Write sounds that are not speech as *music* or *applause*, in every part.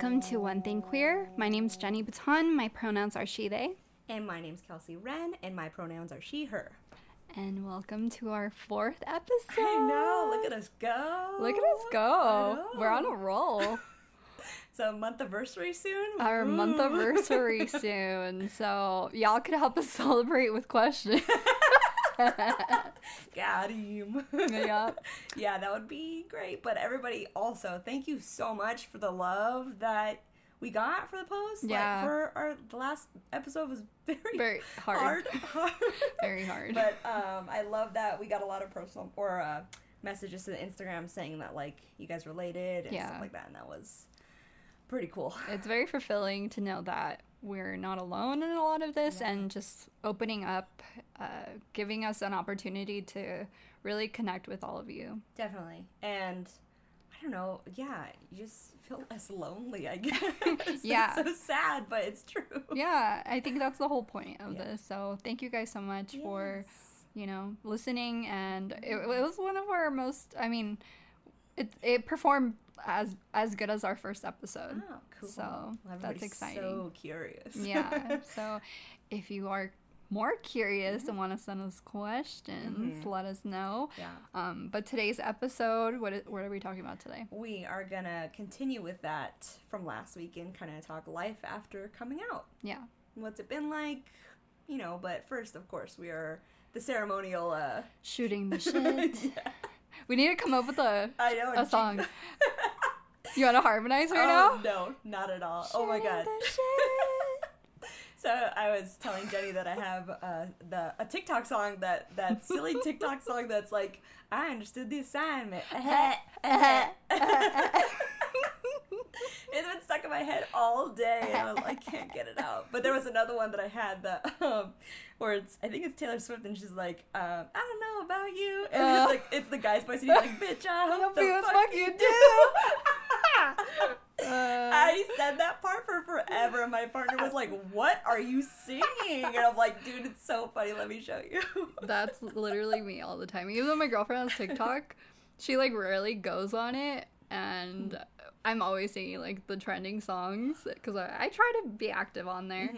welcome to One Thing Queer. My name's Jenny Baton. My pronouns are she, they. And my name's Kelsey Wren, and my pronouns are she, her. And welcome to our fourth episode. I know. Look at us go. Look at us go. We're on a roll. *laughs* It's a month anniversary soon. our month anniversary *laughs* soon. So y'all could help us *laughs* celebrate with questions. Got him. yeah. yeah, that would be great. But everybody, also, thank you so much for the love that we got for the post. Yeah. Like, for our the last episode was *laughs* very, Very hard. hard. hard. *laughs* *laughs* Very hard. But um, I love that we got a lot of personal or uh, messages to the Instagram saying that like you guys related and Yeah. stuff like that, and that was pretty cool. it's very fulfilling to know that we're not alone in a lot of this and just opening up, uh, giving us an opportunity to really connect with all of you. Definitely. And I don't know, yeah, you just feel less lonely, I *laughs* guess. Yeah. It's so sad, but it's true. Yeah, I think that's the whole point of Yeah. this. So thank you guys so much for, you know, listening. And it, it was one of our most, I mean, it, it performed as as good as our first episode. Oh, cool. So, Well, that's exciting. So curious. yeah. *laughs* So if you are more curious and want to send us questions, Mhm. let us know. yeah. Um, but today's episode, what, is, what are we talking about today? We are gonna continue with that from last week and kind of talk life after coming out. Yeah. What's it been like? You know, but first, of course, we are the ceremonial. uh Shooting the *laughs* shit. yeah. We need to come up with a, *laughs* I know. a song. *laughs* You want to harmonize right oh, now? No, not at all. oh my god. *laughs* So I was telling Jenny that I have uh, the a TikTok song that that silly TikTok song that's like I understood the assignment. *laughs* it's been stuck in my head all day, and I, was, I can't get it out. But there was another one that I had that um, where it's I think it's Taylor Swift, and she's like, um, I don't know about you, and Uh. it's like it's the guy's voice, and he's like, Bitch, I *laughs* hope the fuck, fuck you you do. *laughs* Uh, I said that part for forever, and my partner was like, "What are you singing?" And I'm like, "Dude, it's so funny. Let me show you." That's literally me all the time. Even though my girlfriend has TikTok, she like rarely goes on it, and I'm always singing like the trending songs because I, I try to be active on there,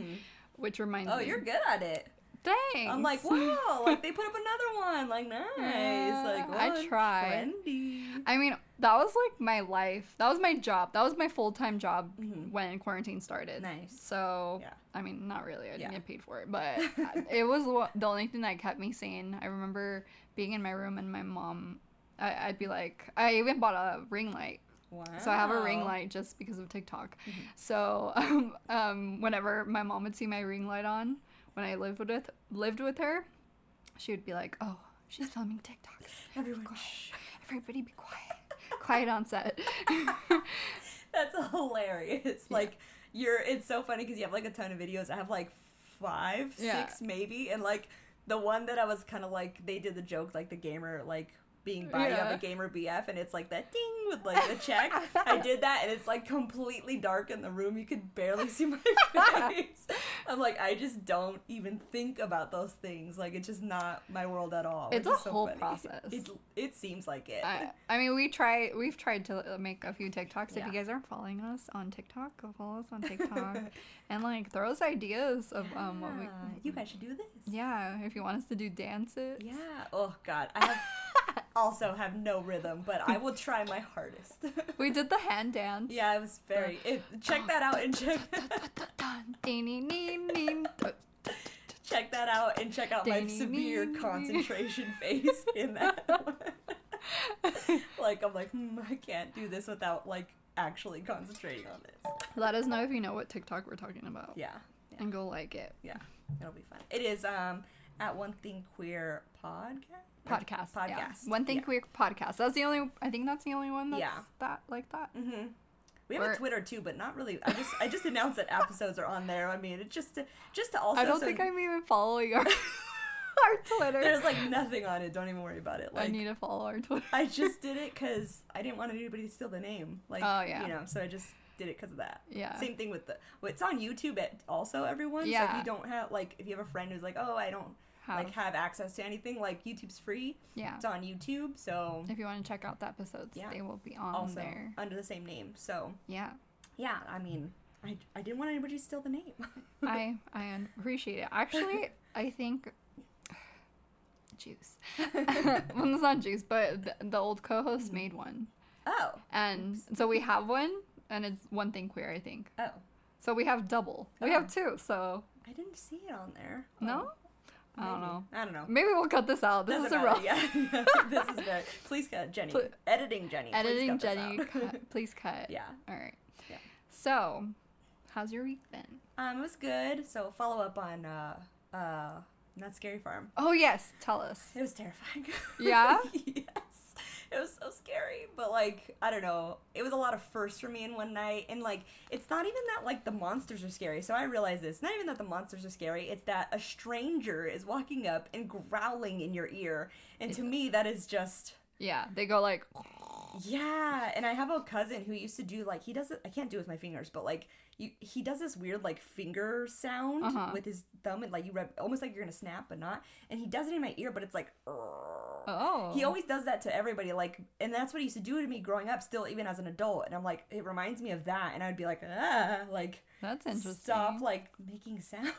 which reminds oh, me. Oh, you're good at it. Thanks. I'm like, wow, *laughs* like they put up another one, like nice, Yeah, like I one try. trendy. I mean, that was like my life. That was my job. That was my full time job Mhm. when quarantine started. Nice. So, Yeah. I mean, not really. I didn't Yeah. get paid for it, but *laughs* it was the only thing that kept me sane. I remember being in my room and my mom, I'd be like, I even bought a ring light. Wow. So I have a ring light just because of TikTok. Mm-hmm. So *laughs* um, um, whenever my mom would see my ring light on, when I lived with lived with her, she would be like, "Oh, she's filming TikToks. Everyone, Quiet. Everybody be quiet. quiet on set." *laughs* That's hilarious. Like you're, it's so funny because you have like a ton of videos. I have like five, Yeah. six maybe, and like the one that I was kind of like they did the joke like the gamer like being by Yeah. a gamer BF and it's like that ding with like the check. I did that and it's like completely dark in the room. You could barely see my *laughs* face. I'm like I just don't even think about those things. Like it's just not my world at all. It's a so whole funny. process. It, it seems like it. I, I mean, we try. We've tried to make a few TikToks. If you guys aren't following us on TikTok, go follow us on *laughs* TikTok, and like throw us ideas of um what we. You guys should do this. Yeah, if you want us to do dances. Yeah. Oh God, I have *laughs* also have no rhythm, but I will try my hardest. *laughs* We did the hand dance. yeah, it was very. It, check that out and check *laughs* check that out and check out my severe concentration *laughs* phase in that. one. like I'm like hmm, I can't do this without like actually concentrating on this. Let us know if you know what TikTok we're talking about, Yeah. and go like it. Yeah, it'll be fun. It is um at One Thing Queer podcast. Podcast. yeah. Podcast. One thing Yeah. queer podcast. That's the only. I think that's the only one that's Yeah. that like that. Mm-hmm. We have Or- a Twitter too, but not really. I just I just announced that episodes are on there. I mean, it's just to, just to also. I don't so think I'm even following our *laughs* our Twitter. There's like nothing on it. Don't even worry about it. I need to follow our Twitter. I *laughs* just did it because I didn't want anybody to steal the name. Like Oh, yeah. you know, so I just did it because of that. Yeah. Same thing with the. Well, it's on YouTube. It also everyone. So if you don't have like if you have a friend who's like, oh, I don't Have. like have access to anything, like YouTube's free. yeah. It's on YouTube. So If you want to check out the episodes, Yeah. they will be on also there. under the same name. So Yeah. yeah, I mean, I, I didn't want anybody to steal the name. *laughs* I I appreciate it. Actually, I think *sighs* juice. *laughs* well, it's not juice, but the, the old co-host mm-hmm. made one, oh, and so we have one, and it's one thing queer, I think. oh, So we have double. We Oh. have two. So I didn't see it on there. no, Oh, I don't know. I don't know. Maybe we'll cut this out. This Doesn't is a rough. Yeah, *laughs* *laughs* this is very. Please cut Jenny. Pl- Editing Jenny. please Editing cut this Jenny, cut, *laughs* please cut. yeah. All right. Yeah. So, how's your week been? Um, it was good. So follow up on uh uh Knott's Scary Farm. Oh yes, tell us. It was terrifying. Yeah? yes. *laughs* It was so scary, but like I don't know. It was a lot of firsts for me in one night, and like it's not even that like the monsters are scary. So I realized this. Not even that the monsters are scary. It's that a stranger is walking up and growling in your ear, and to me that is just Yeah, they go like. Yeah. And I have a cousin who used to do like he does it. I can't do it with my fingers, but like you, he does this weird like finger sound Uh-huh. with his thumb, and like you rub almost like you're gonna snap, but not. And he does it in my ear, but it's like. Oh. He always does that to everybody, like, and that's what he used to do to me growing up, still even as an adult. And I'm like, it reminds me of that, and I'd be like, ah, like, That's interesting. stop, like, making sound.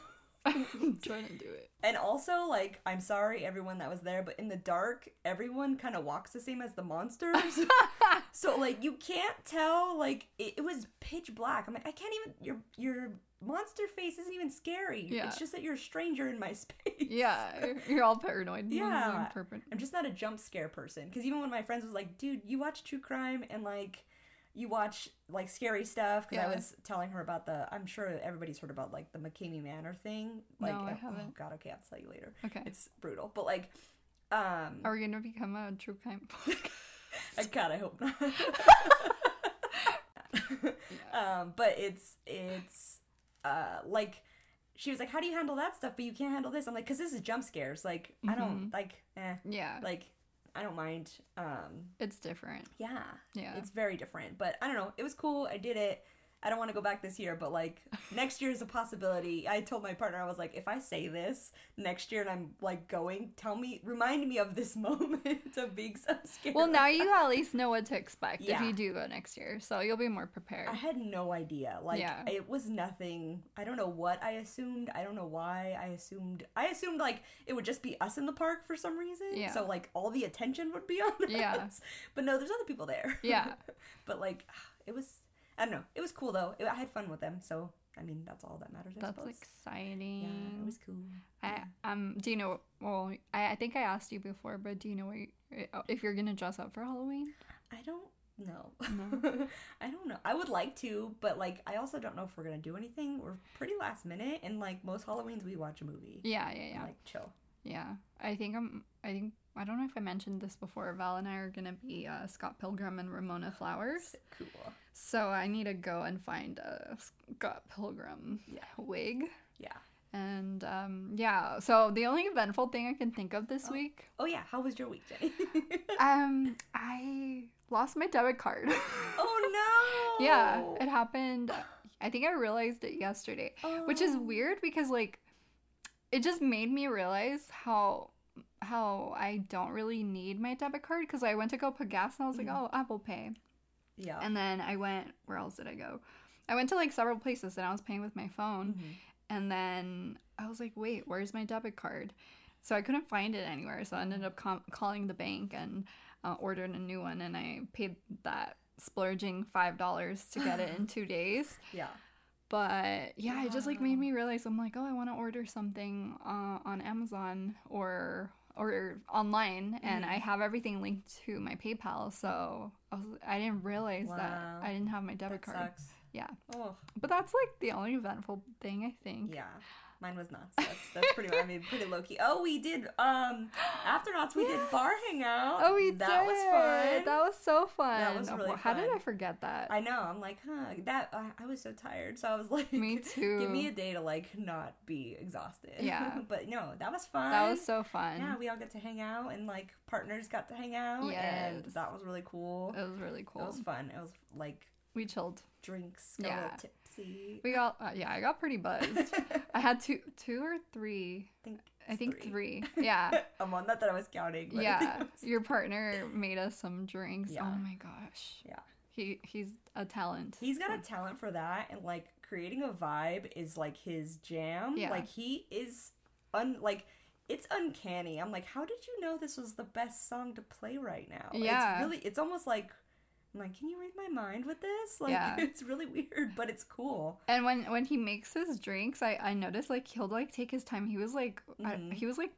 I'm trying to do it. And also, like, I'm sorry, everyone that was there, but in the dark, everyone kind of walks the same as the monsters. *laughs* so, like, you can't tell. Like, it, it was pitch black. I'm like, I can't even. Your your monster face isn't even scary. Yeah. It's just that you're a stranger in my *laughs* space. Yeah, you're all paranoid. Yeah. I'm just not a jump scare person. Because even when my friends was like, dude, you watch true crime and like you watch like scary stuff. Because Yeah. I was telling her about the, I'm sure everybody's heard about like the McCamey Manor thing. Like, No, I oh, haven't. Oh god, okay, I'll tell you later. Okay. It's brutal, but like, um, Are we gonna become a true crime podcast? *laughs* I God, I hope not. *laughs* um, but it's it's uh like she was like, how do you handle that stuff? But you can't handle this. I'm like, because this is jump scares. Like I don't Mhm. like, eh, yeah, like I don't mind. Um, it's different. yeah, Yeah. it's very different. But I don't know. It was cool. I did it. I don't want to go back this year, but like *laughs* next year is a possibility. I told my partner, I was like, if I say this next year and I'm like going, tell me, remind me of this *laughs* moment of being so scared. well, now you at least know what to expect if you do go next year, so you'll be more prepared. I had no idea. Like Yeah. it was nothing. I don't know what I assumed. I don't know why I assumed. I assumed like it would just be us in the park for some reason. Yeah. So like all the attention would be on *laughs* us. Yeah. But no, there's other people there. Yeah. but like *sighs* it was. I don't know. It was cool though. It, I had fun with them. So I mean, that's all that matters. I That's suppose. exciting. Yeah, it was cool. I um. Do you know? Well, I, I think I asked you before, but do you know what you, if you're gonna dress up for Halloween? I don't know. No? *laughs* I don't know. I would like to, but like I also don't know if we're gonna do anything. We're pretty last minute, and like most Halloweens, we watch a movie. Yeah, yeah, and, yeah, Like chill. Yeah. I think I'm. I think I don't know if I mentioned this before. Val and I are gonna be uh, Scott Pilgrim and Ramona Flowers. Cool. So I need to go and find a Scott Pilgrim Yeah. wig. Yeah. And um, yeah, so the only eventful thing I can think of this Oh. week, Oh yeah, how was your week, Jenny? *laughs* um, I lost my debit card. oh *laughs* no. yeah, it happened. I think I realized it yesterday, which is Oh. weird because like it just made me realize how how I don't really need my debit card because I went to go put gas and I was like, Mhm. oh, Apple Pay. Yeah. And then I went, where else did I go? I went to like several places and I was paying with my phone. Mhm. And then I was like, wait, where's my debit card? So I couldn't find it anywhere. So I ended up com- calling the bank and uh, ordered a new one. And I paid that splurging $5 to get it in *laughs* two days. Yeah. But yeah, it just like made me realize I'm like, oh, I want to order something uh, on Amazon or or online, and Mhm. I have everything linked to my PayPal. So I, was, I didn't realize Wow. that I didn't have my debit That card. sucks. Yeah, Oh but that's like the only eventful thing I think. yeah. Mine was nuts. That's that's pretty. I mean, pretty low key. Oh, we did. Um, after Knott's, we did *gasps* bar hangout. Oh, we did. that did. was fun. That was so fun. That was really How did. I forget that? I know. I'm like, huh. That I, I was so tired, so I was *laughs* like, Me too. Give me a day to like not be exhausted. Yeah. *laughs* but no, that was fun. that was so fun. Yeah, we all got to hang out and like partners got to hang out. And that was really cool. it was really cool. It was fun. It was like we chilled. drinks, Yeah. We got uh, yeah, I got pretty buzzed. *laughs* I had two two or three. I think I think three. three. Yeah. *laughs* I'm on not that I was counting. But yeah. *laughs* was- Your partner made us some drinks. Yeah. Oh my gosh. Yeah. He he's a talent. He's got a talent for that, and like creating a vibe is like his jam. Yeah. Like he is un like it's uncanny. I'm like, how did you know this was the best song to play right now? Yeah. It's really it's almost like I'm like, can you read my mind with this? *laughs* Like Yeah. it's really weird, but it's cool. And when when he makes his drinks, I I noticed like he'll like take his time. He was like I, Mhm. he was like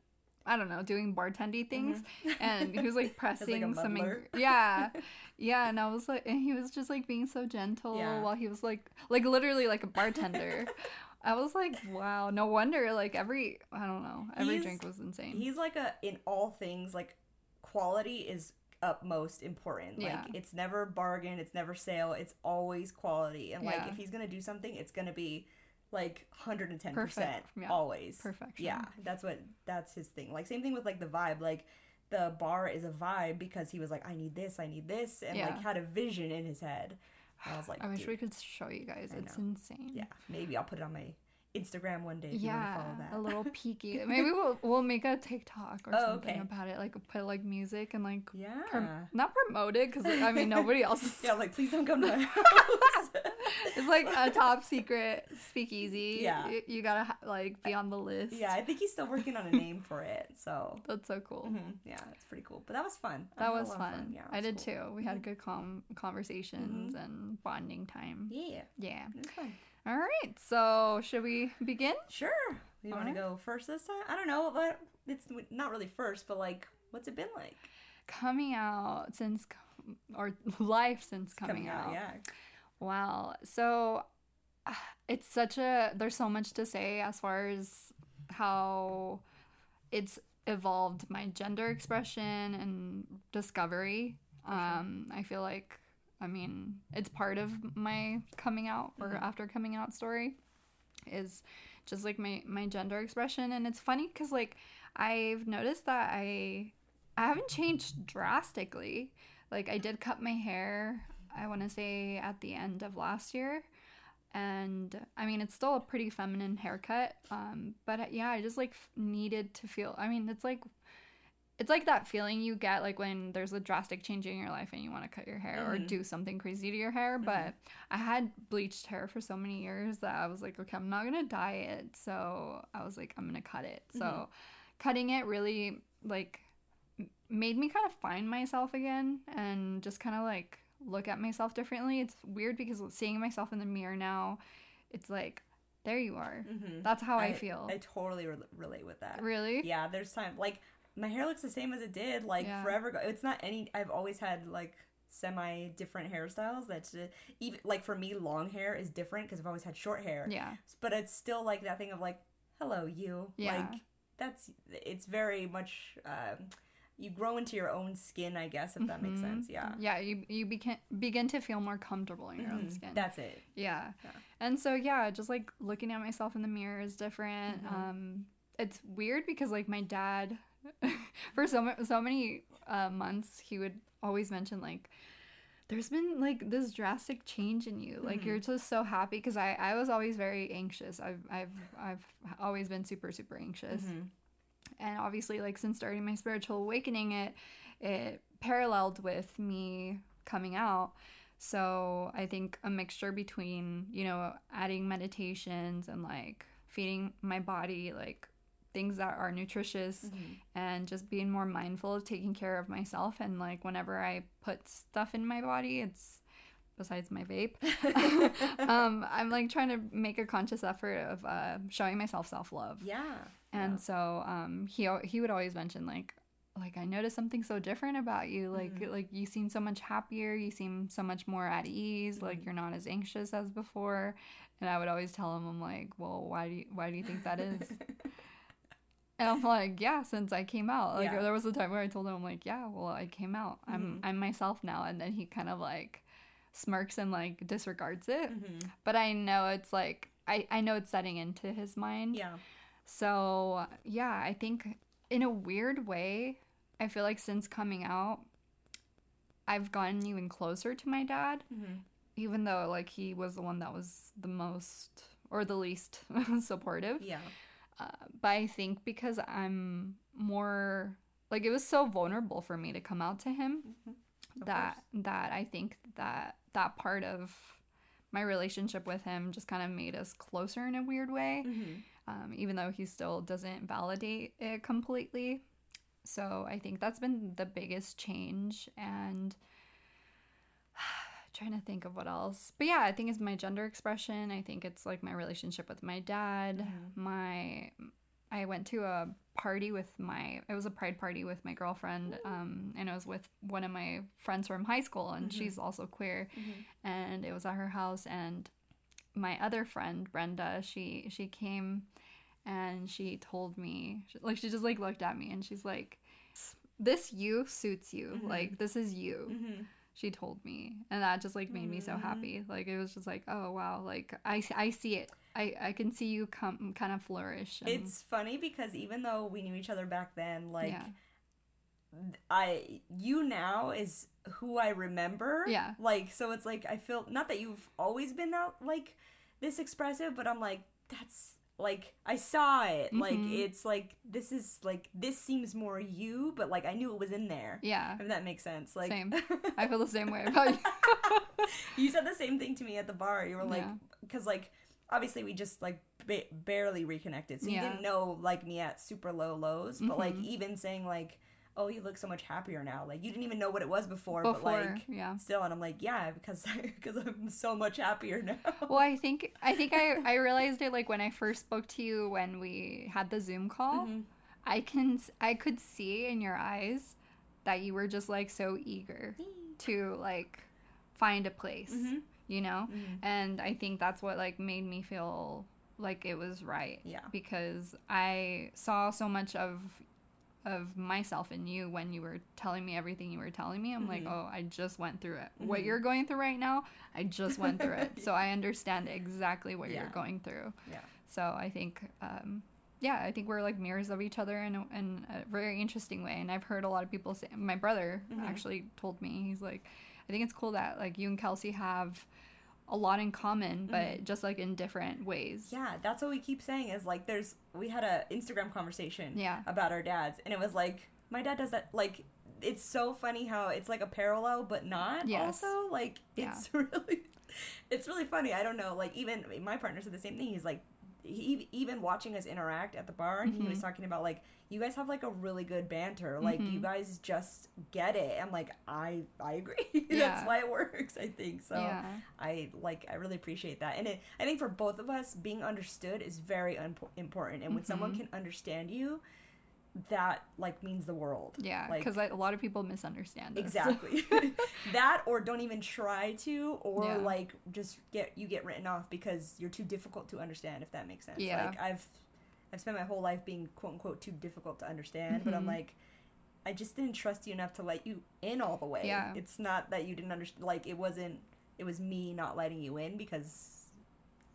I don't know doing bartendy things, and he was like *laughs* Mm-hmm. Like, pressing some ing- *laughs* yeah yeah, and I was like and he was just like being so gentle Yeah. while he was like like literally like a bartender. I was like, wow, no wonder like every I don't know every He's- drink was insane. He's like a in all things like quality is utmost important. Yeah. Like it's never bargain, it's never sale, it's always quality. And like Yeah. if he's gonna do something, it's gonna be like hundred and ten percent Perfect, yeah. always. Perfection. Yeah, that's what that's his thing. Like same thing with like the vibe. Like the bar is a vibe because he was like, I need this, I need this, and like had a vision in his head. And I was like, *sighs* I wish "Dude, we could show you guys. It's insane. Yeah, maybe I'll put it on my Instagram one day if you want yeah, to follow that. a little *laughs* peeky. Maybe we'll we'll make a TikTok or Oh, something okay. about it. Like put like music and like yeah. prom- not promote it because I mean nobody *laughs* else. Is, yeah, like please don't come to my *laughs* house. it's like a top secret speakeasy. Yeah. you, you gotta like be on the list. yeah, I think he's still working on a name for it. So that's so cool. mhm, yeah, it's pretty cool. But that was fun. That was lot fun. Yeah, it I did cool. Mm-hmm. too. We had good com- conversations and bonding time. Yeah, Yeah. it was fun. All right. So should we begin? Sure. You want to go first this time? I don't know, but it's not really first, but like, what's it been like? Coming out since, or life since coming, out. yeah. Wow. So uh, it's such a there's so much to say as far as how it's evolved my gender expression and discovery. Um I feel like I mean, it's part of my coming out or after coming out story is just like my my gender expression and it's funny cuz like I've noticed that I I haven't changed drastically. Like I did cut my hair, I want to say at the end of last year. And I mean, it's still a pretty feminine haircut. Um, but yeah, I just like needed to feel. I mean, it's like it's like that feeling you get like when there's a drastic change in your life and you want to cut your hair or Mhm. do something crazy to your hair. But I had bleached hair for so many years that I was like, okay, I'm not gonna dye it. So I was like, I'm gonna cut it. So cutting it really like made me kind of find myself again and just kind of like look at myself differently. It's weird because seeing myself in the mirror now, it's like there you are. Mm-hmm. That's how I, feel. I totally re- relate with that. really? Yeah, there's time. Like, my hair looks the same as it did, like, Yeah. forever ago. It's not any. I've always had, like, semi different hairstyles. That's even, like, for me, long hair is different because I've always had short hair. Yeah. But it's still, like, that thing of, like, hello, you. Yeah. Like, that's, it's very much, um, you grow into your own skin, I guess, if that makes Mhm. sense. Yeah. Yeah, you you begin begin to feel more comfortable in your own Mhm. skin. That's it. Yeah. Yeah. And so yeah, just like looking at myself in the mirror is different. Mhm. Um it's weird because like my dad *laughs* for so so many uh, months he would always mention like there's been like this drastic change in you. Like Mhm. you're just so happy because I I was always very anxious. I've I've I've always been super super anxious Mhm. and obviously like since starting my spiritual awakening it it paralleled with me coming out so i think a mixture between you know adding meditations and like feeding my body like things that are nutritious Mhm. and just being more mindful of taking care of myself and like whenever i put stuff in my body it's besides my vape *laughs* *laughs* um i'm like trying to make a conscious effort of uh, showing myself self-love Yeah. and Yeah. so um he he would always mention like like I noticed something so different about you like Mhm. like you seem so much happier you seem so much more at ease like Mhm. you're not as anxious as before and I would always tell him I'm like well why do you why do you think that is *laughs* and I'm like yeah since I came out like Yeah. there was a time where I told him I'm like yeah well I came out I'm Mhm. I'm myself now and then he kind of like smirks and like disregards it Mhm. but I know it's like I I know it's setting into his mind Yeah. so, yeah, I think in a weird way, I feel like since coming out, I've gotten even closer to my dad, Mhm. even though like he was the one that was the most or the least *laughs* supportive. Yeah. Uh, but I think because I'm more like it was so vulnerable for me to come out to him. Mhm. That course. that I think that that part of my relationship with him just kind of made us closer in a weird way, Mhm. um, even though he still doesn't validate it completely. So I think that's been the biggest change, and trying to think of what else. But yeah, I think it's my gender expression. I think it's like my relationship with my dad. Mhm. My I went to a party with my it was a pride party with my girlfriend um and it was with one of my friends from high school and Mhm. she's also queer Mhm. and it was at her house and my other friend Brenda she she came and she told me like she just like looked at me and she's like this you suits you Mhm. like this is you Mhm. She told me and that just like made me so Mhm. happy like it was just like oh wow like i, I see it I, I can see you come kind of flourish and, It's funny because even though we knew each other back then, like yeah I you now is who I remember. Yeah. Like so it's like I feel not that you've always been out like this expressive, but I'm like that's like I saw it. Like Mhm. it's like this is like this seems more you, but like I knew it was in there. yeah If that makes sense. Like Same. *laughs* i feel the same way about you *laughs* you said the same thing to me at the bar. You were like, Yeah. because like obviously we just like ba- barely reconnected, so you Yeah. didn't know like me at super low lows. But like Mhm. even saying like, oh, you look so much happier now. Like you didn't even know what it was before, but like yeah still, and I'm like, yeah, because *laughs* because I'm so much happier now. well i think i think i i realized it like when i first spoke to you when we had the zoom call Mhm. i can i could see in your eyes that you were just like so eager to like find a place Mhm. you know Mhm. and i think that's what like made me feel like it was right Yeah. because i saw so much of of myself and you when you were telling me everything you were telling me i'm like Mhm. oh i just went through it what Mhm. you're going through right now i just went through it so *laughs* i understand exactly what Yeah. you're going through Yeah. so i think um yeah, I think we're like mirrors of each other in a, in a very interesting way. And I've heard a lot of people say, my brother Mhm. actually told me, he's like, I think it's cool that like you and Kelsey have a lot in common, but Mhm. just like in different ways. Yeah, that's what we keep saying is like there's we had a Instagram conversation Yeah. about our dads and it was like my dad does that like it's so funny how it's like a parallel but not Yes. also like it's *laughs* really it's really funny. I don't know like even my partner said the same thing. He's like he even watching us interact at the bar and he was Mhm. talking about like you guys have like a really good banter like you Mhm. guys just get it i'm like i i agree *laughs* Yeah. that's why it works i think so yeah. I like I really appreciate that, and it, I think for both of us, being understood is very unpo- important. And when someone Mhm. can understand you, that like means the world. Yeah. Like- Because a lot of people misunderstand us. Exactly. *laughs* *laughs* that or don't even try to, or Yeah. like just get you get written off because you're too difficult to understand. If that makes sense. Yeah. Like I've I've spent my whole life being quote unquote too difficult to understand, but I'm Mhm. like. I just didn't trust you enough to let you in all the way. Yeah. It's not that you didn't understand. Like it wasn't. It was me not letting you in because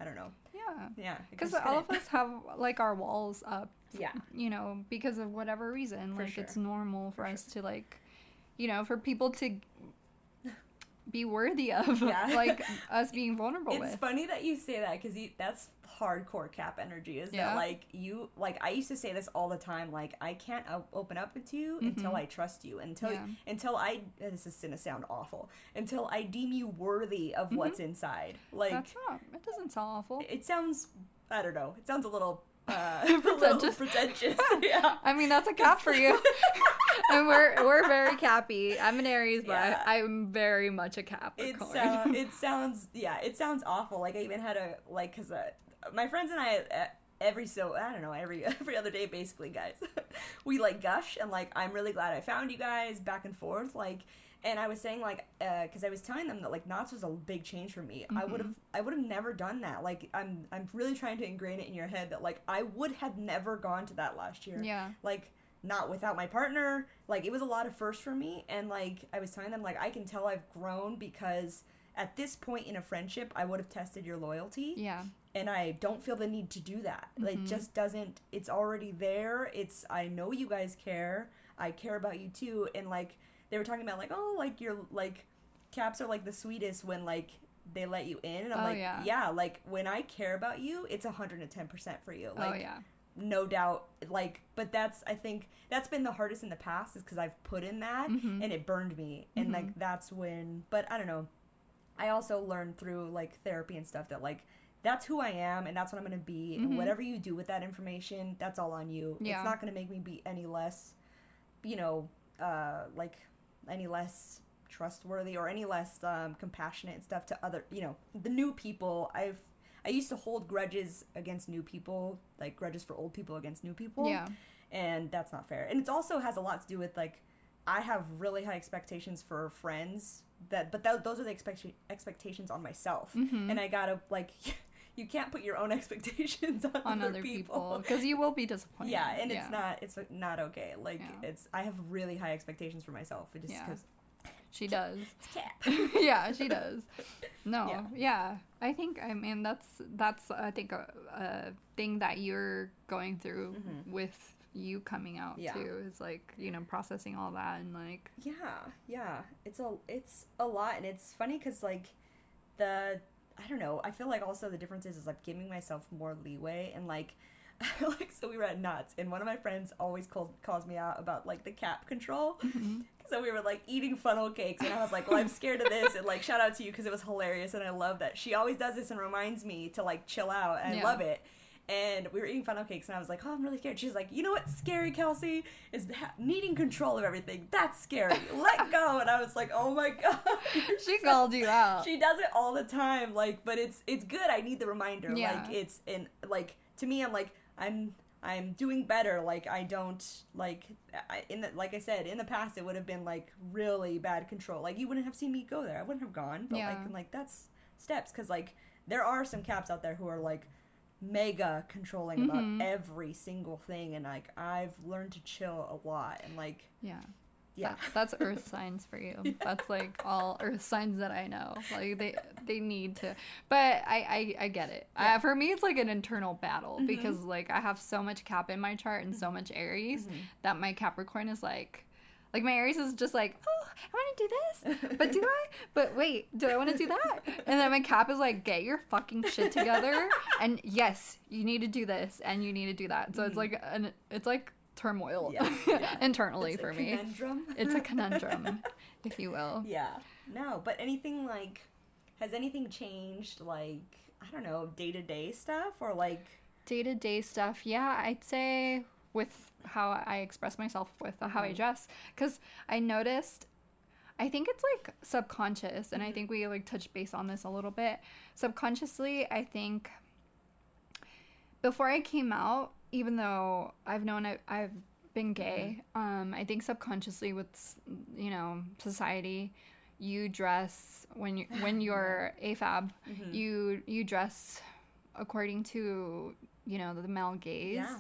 I don't know. yeah. Yeah, Because all of us have like our walls up, Yeah, you know, because of whatever reason. For like it's normal for, For us to like, you know, for people to *laughs* be worthy of Yeah. *laughs* like us being vulnerable it's with. funny that you say that because that's hardcore cap energy. Is Yeah. that like you like I used to say this all the time. Like I can't open up to you until Mhm. I trust you. Until Yeah. until I this is gonna sound awful. Until I deem you worthy of what's inside. Like Mm-hmm. That's not. It doesn't sound awful. it sounds. I don't know. It sounds a little. Uh, *laughs* Pretentious. Pretentious. *laughs* yeah. I mean, that's a cap for you. *laughs* and we're we're very cappy. I'm an Aries, but Yeah. I'm very much a it Capricorn. it sounds yeah it sounds awful like i even had a like because uh, my friends and i uh, every so i don't know every every other day basically guys we like gush and like i'm really glad i found you guys back and forth like and i was saying like because i was telling them that like Knott's was a big change for me. I Mhm. would have i would have never done that. Like i'm i'm really trying to ingrain it in your head that like i would have never gone to that last year. Yeah. like not without my partner. Like it was a lot of first for me. And like i was telling them like i can tell i've grown because at this point in a friendship i would have tested your loyalty. Yeah. and i don't feel the need to do that. It Mhm. just doesn't it's already there. It's i know you guys care. I care about you too. And like they were talking about like oh like you're like caps are like the sweetest when like they let you in and i'm Oh, like yeah. yeah like when i care about you it's 110% for you like oh yeah. no doubt like but that's i think that's been the hardest in the past is because i've put in that Mhm. and it burned me and like that's when but i don't know i also learned through like therapy and stuff that like that's who i am and that's what i'm gonna be Mhm. and whatever you do with that information that's all on you Yeah. it's not gonna make me be any less you know uh like any less trustworthy or any less um, compassionate and stuff to other you know the new people i've i used to hold grudges against new people like grudges for old people against new people Yeah. and that's not fair and it also has a lot to do with like i have really high expectations for friends that but that, those are the expect- expectations on myself Mhm. and i gotta like *laughs* you can't put your own *laughs* expectations on, on other people because you will be disappointed. yeah and it's not it's not okay like Yeah. it's i have really high expectations for myself just Yeah. because She does. *laughs* *laughs* yeah, she does. No, Yeah. yeah. I think I mean that's that's I think a, a thing that you're going through Mhm. with you coming out Yeah. too is like you know processing all that and like Yeah, yeah. It's a it's a lot, and it's funny because like the I don't know. I feel like also the difference is is like giving myself more leeway and like *laughs* like so we were at Knott's and one of my friends always calls calls me out about like the cap control. Mm-hmm. *laughs* So we were like eating funnel cakes, and I was like, "Well, I'm scared of this." And like, shout out to you because it was hilarious, and I love that she always does this and reminds me to like chill out. And Yeah. I love it. And we were eating funnel cakes, and I was like, "Oh, I'm really scared." She's like, "You know what's scary, Kelsey? Is ha- needing control of everything. That's scary. Let go." And I was like, "Oh my *laughs* god." she called you out. She does it all the time, like, but it's it's good. I need the reminder. Yeah. Like it's in like to me, I'm like I'm I'm doing better. Like I don't like I, in the like I said in the past, it would have been like really bad control. Like you wouldn't have seen me go there. I wouldn't have gone. But Yeah. like and, like that's steps because like there are some caps out there who are like mega controlling Mhm. about every single thing and like I've learned to chill a lot and like yeah. yeah That- that's earth signs for you. *laughs* That's like all earth signs that I know. Like they they need to. But I I, I get it. Yeah. Uh, for me it's like an internal battle Mhm. because like I have so much cap in my chart and so much Aries Mhm. that my Capricorn is like like my Aries is just like, "Oh, I want to do this." But do *laughs* I? But wait, do I want to do that? And then my cap is like, get your fucking shit together. And yes, you need to do this and you need to do that. So it's Mhm. like an it's like turmoil Yeah, yeah. *laughs* internally It's for me. conundrum. It's a *laughs* conundrum, if you will. Yeah. No, but anything like has anything changed like I don't know, day to day stuff or like Day to day stuff, yeah, I'd say with how I express myself with how I dress, because I noticed. I think it's like subconscious, and I Mhm. think we like touched base on this a little bit. Subconsciously, I think before I came out, even though I've known I, I've been gay, um, I think subconsciously with you know society, you dress when you when *laughs* you're AFAB, Mhm. you you dress according to you know the male gaze, Yeah.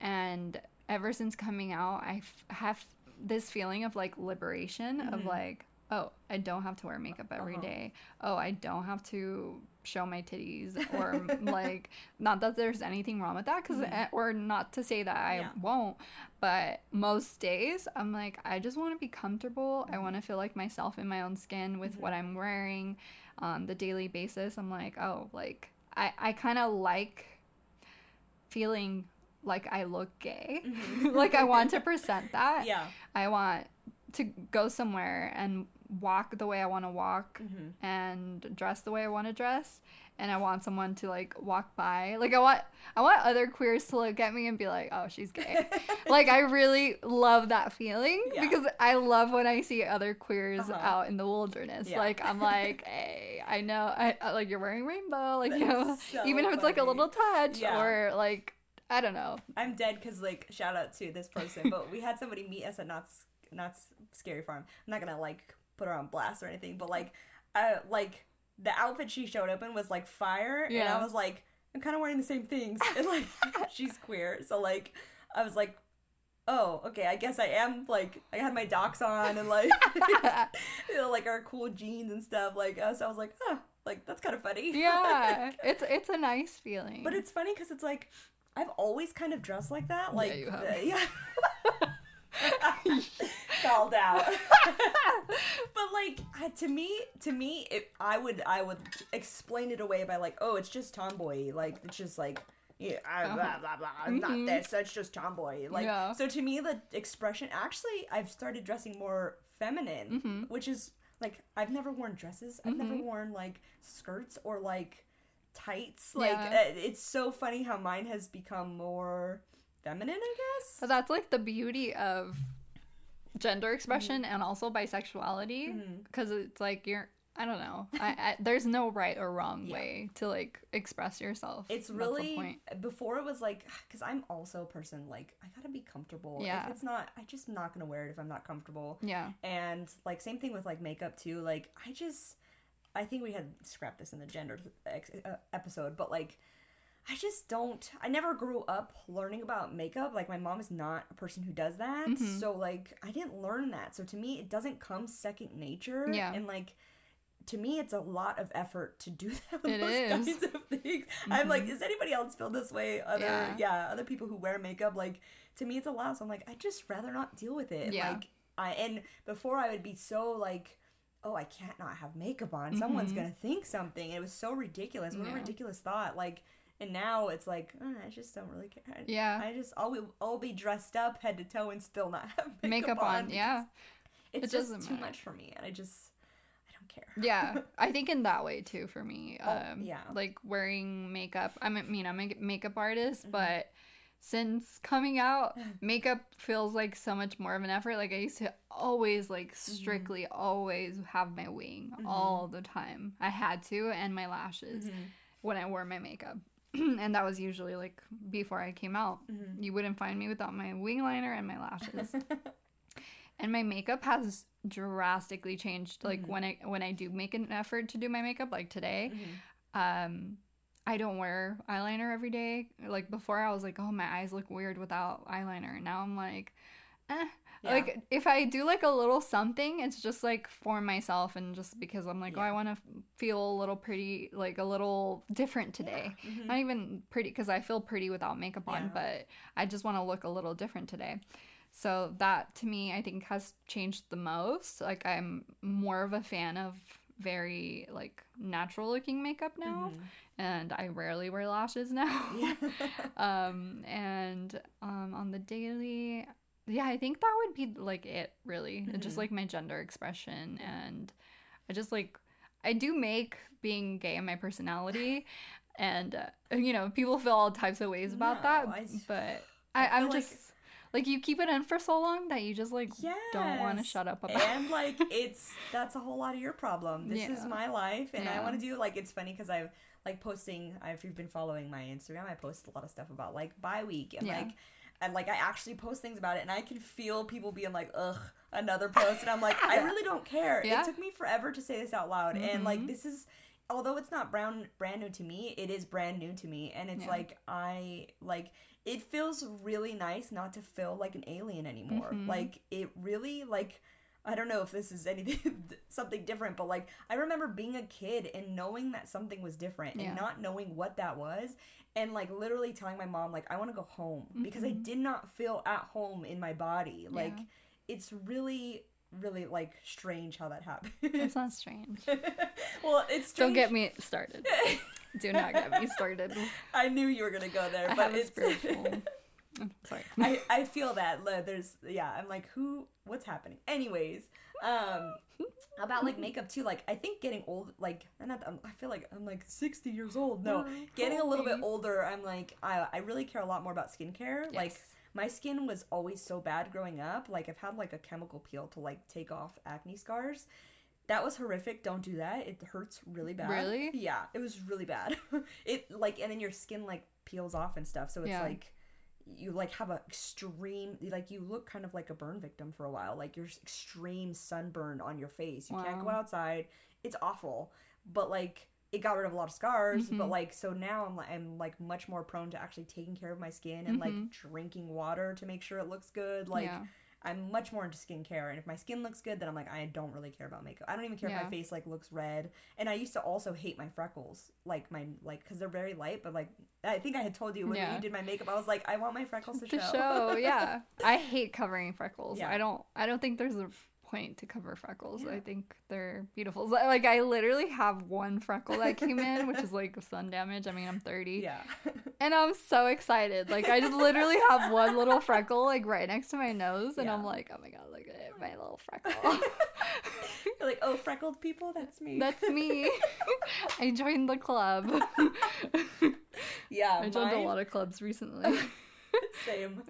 And ever since coming out, I f- have this feeling of like liberation of Mhm. like oh I don't have to wear makeup every Uh-huh. day. Oh I don't have to show my titties or *laughs* like not that there's anything wrong with that because Mhm. or not to say that I Yeah. won't but most days I'm like I just want to be comfortable I Mhm. want to feel like myself in my own skin with what Mhm. I'm wearing on the daily basis I'm like oh like I I kind of like feeling like I look gay Mhm. *laughs* like I want to *laughs* present that Yeah. I want to go somewhere and walk the way I want to walk Mhm. and dress the way I want to dress and I want someone to like walk by like I want I want other queers to look at me and be like oh she's gay *laughs* like I really love that feeling Yeah. because I love when I see other queers Uh-huh. out in the wilderness Yeah. like I'm like hey I know I, I- like you're wearing rainbow like you know so even if it's like a little touch Yeah. or like I don't know I'm dead because like shout out to this person, but we had somebody meet us at Knott's Knott's Scary Farm. I'm not gonna like put her on blast or anything, but like, uh, like the outfit she showed up in was like fire, and I was like, I'm kind of wearing the same things, and like *laughs* she's queer, so like I was like. Oh, okay. I guess I am like I had my docs on and like *laughs* you know like our cool jeans and stuff. Like uh, so, I was like, huh, like that's kind of funny. *laughs* yeah it's it's a nice feeling But it's funny because it's like I've always kind of dressed like that. Like you have. uh, yeah. *laughs* *laughs* Called out. *laughs* but like to me, to me, it, I would I would explain it away by like, oh, it's just tomboy. Like it's just like yeah, I, Uh-huh. blah blah blah. I'm Mhm. not this. That's just tomboy. Like Yeah. so to me, the expression actually, I've started dressing more feminine, Mhm. which is like I've never worn dresses. I've never Mhm. worn like skirts or like tights. Like Yeah. uh, it's so funny how mine has become more feminine. I guess. But that's like the beauty of gender expression and also bisexuality because it's like you're I don't know. I, I there's no right or wrong Yeah. way to like express yourself. It's really point. before it was like *sighs* because I'm also a person like I gotta be comfortable. Yeah. If it's not, I just not gonna wear it if I'm not comfortable. yeah. And like same thing with like makeup too. Like I just, I think we had scrapped this in the gender ex- uh, episode, but like. I just don't. I never grew up learning about makeup. Like my mom is not a person who does that. Mhm. So like I didn't learn that. So to me it doesn't come second nature. Yeah. And like to me it's a lot of effort to do *laughs* that with It those is. kinds of things. I'm like, Mhm. does anybody else feel this way? Other Yeah. yeah. other people who wear makeup, like to me it's a lot. So I'm like, I'd just rather not deal with it. Yeah. Like I and before I would be so like oh, I can't not have makeup on. Someone's Mhm. gonna think something. It was so ridiculous. What a ridiculous thought. Like, and now it's like, uh, I just don't really care. I- Yeah. I just, I'll be, I'll be dressed up head to toe and still not *laughs* have makeup, Makeup on, *laughs* yeah. It's It just too matter. much for me, and I just, I don't care. yeah *laughs* i think in that way too for me Oh, um yeah. like wearing makeup i mean i'm a makeup artist Mhm. but since coming out *laughs* makeup feels like so much more of an effort like i used to always like strictly always have my wing Mhm. all the time i had to and my lashes Mhm. when i wore my makeup *clears throat* and that was usually like before i came out Mhm. you wouldn't find me without my wing liner and my lashes *laughs* and my makeup has drastically changed like Mhm. when i when i do make an effort to do my makeup like today um i don't wear eyeliner every day like before i was like oh my eyes look weird without eyeliner now i'm like eh. Yeah. like if i do like a little something it's just like for myself and just because i'm like oh i want to feel a little pretty like a little different today Yeah. Mhm. not even pretty because I feel pretty without makeup on, Yeah. but I just want to look a little different today. So that to me, I think has changed the most. Like I'm more of a fan of very like natural looking makeup now, Mhm. And I rarely wear lashes now. Yeah. *laughs* um, and um, on the daily, yeah, I think that would be like it really, just Mhm. like my gender expression, and I just like I do make being gay in my personality, *laughs* and uh, you know people feel all types of ways about No, that, I- but I I'm feel like- just like you keep it in for so long that you just like don't want to shut up about. It. And like *laughs* it's that's a whole lot of your problem this is my life and i want to do like it's funny because i've like posting if you've been following my instagram i post a lot of stuff about like bi week and Yeah. like and like i actually post things about it and i can feel people being like ugh another post and i'm like i *laughs* really don't care Yeah. it took me forever to say this out loud and like Mhm. this is although it's not brown brand new to me it is brand new to me and it's Yeah. like i like it feels really nice not to feel like an alien anymore Mhm. like it really like i don't know if this is anything *laughs* something different but like i remember being a kid and knowing that something was different Yeah. and not knowing what that was and like literally telling my mom like i want to go home because i Mhm. did not feel at home in my body like Yeah. it's really really like strange how that happened It's not *laughs* strange. well it's strange. Don't get me started. Do not get me started. *laughs* i knew you were gonna go there I but it's spiritual. Sorry. *laughs* I, I feel that there's yeah i'm like who what's happening? Anyways um about like makeup too like i think getting old like i'm not I'm, i feel like i'm like 60 years old. No getting a little bit older i'm like i, I really care a lot more about skincare. Like my skin was always so bad growing up like i've had like a chemical peel to like take off acne scars. That was horrific. Don't do that. It hurts really bad. Really? yeah it was really bad. *laughs* It like and then your skin like peels off and stuff so it's Yeah. like you like have a extreme like you look kind of like a burn victim for a while like you're extreme sunburn on your face you can't go outside it's awful but like it got rid of a lot of scars but Mhm. like so now i'm like i'm like much more prone to actually taking care of my skin and like Mhm. drinking water to make sure it looks good like yeah. I'm much more into skincare and if my skin looks good then i'm like i don't really care about makeup. I don't even care if my face like looks red. And i used to also hate my freckles like my like because they're very light but like i think i had told you when Yeah. you did my makeup i was like i want my freckles to, *laughs* to show, show *laughs* yeah. I hate covering freckles. Yeah. i don't i don't think there's a point to cover freckles. Yeah. I think they're beautiful. Like I literally have one freckle that came in, which is like sun damage. I mean, I'm 30. Yeah. *laughs* And I'm so excited. Like I just literally have one little freckle like right next to my nose and I'm like, "Oh my god, look at it, my little freckle." *laughs* You're like, oh, freckled people, that's me. That's me. *laughs* I joined the club. yeah. I joined a lot of clubs recently. Same.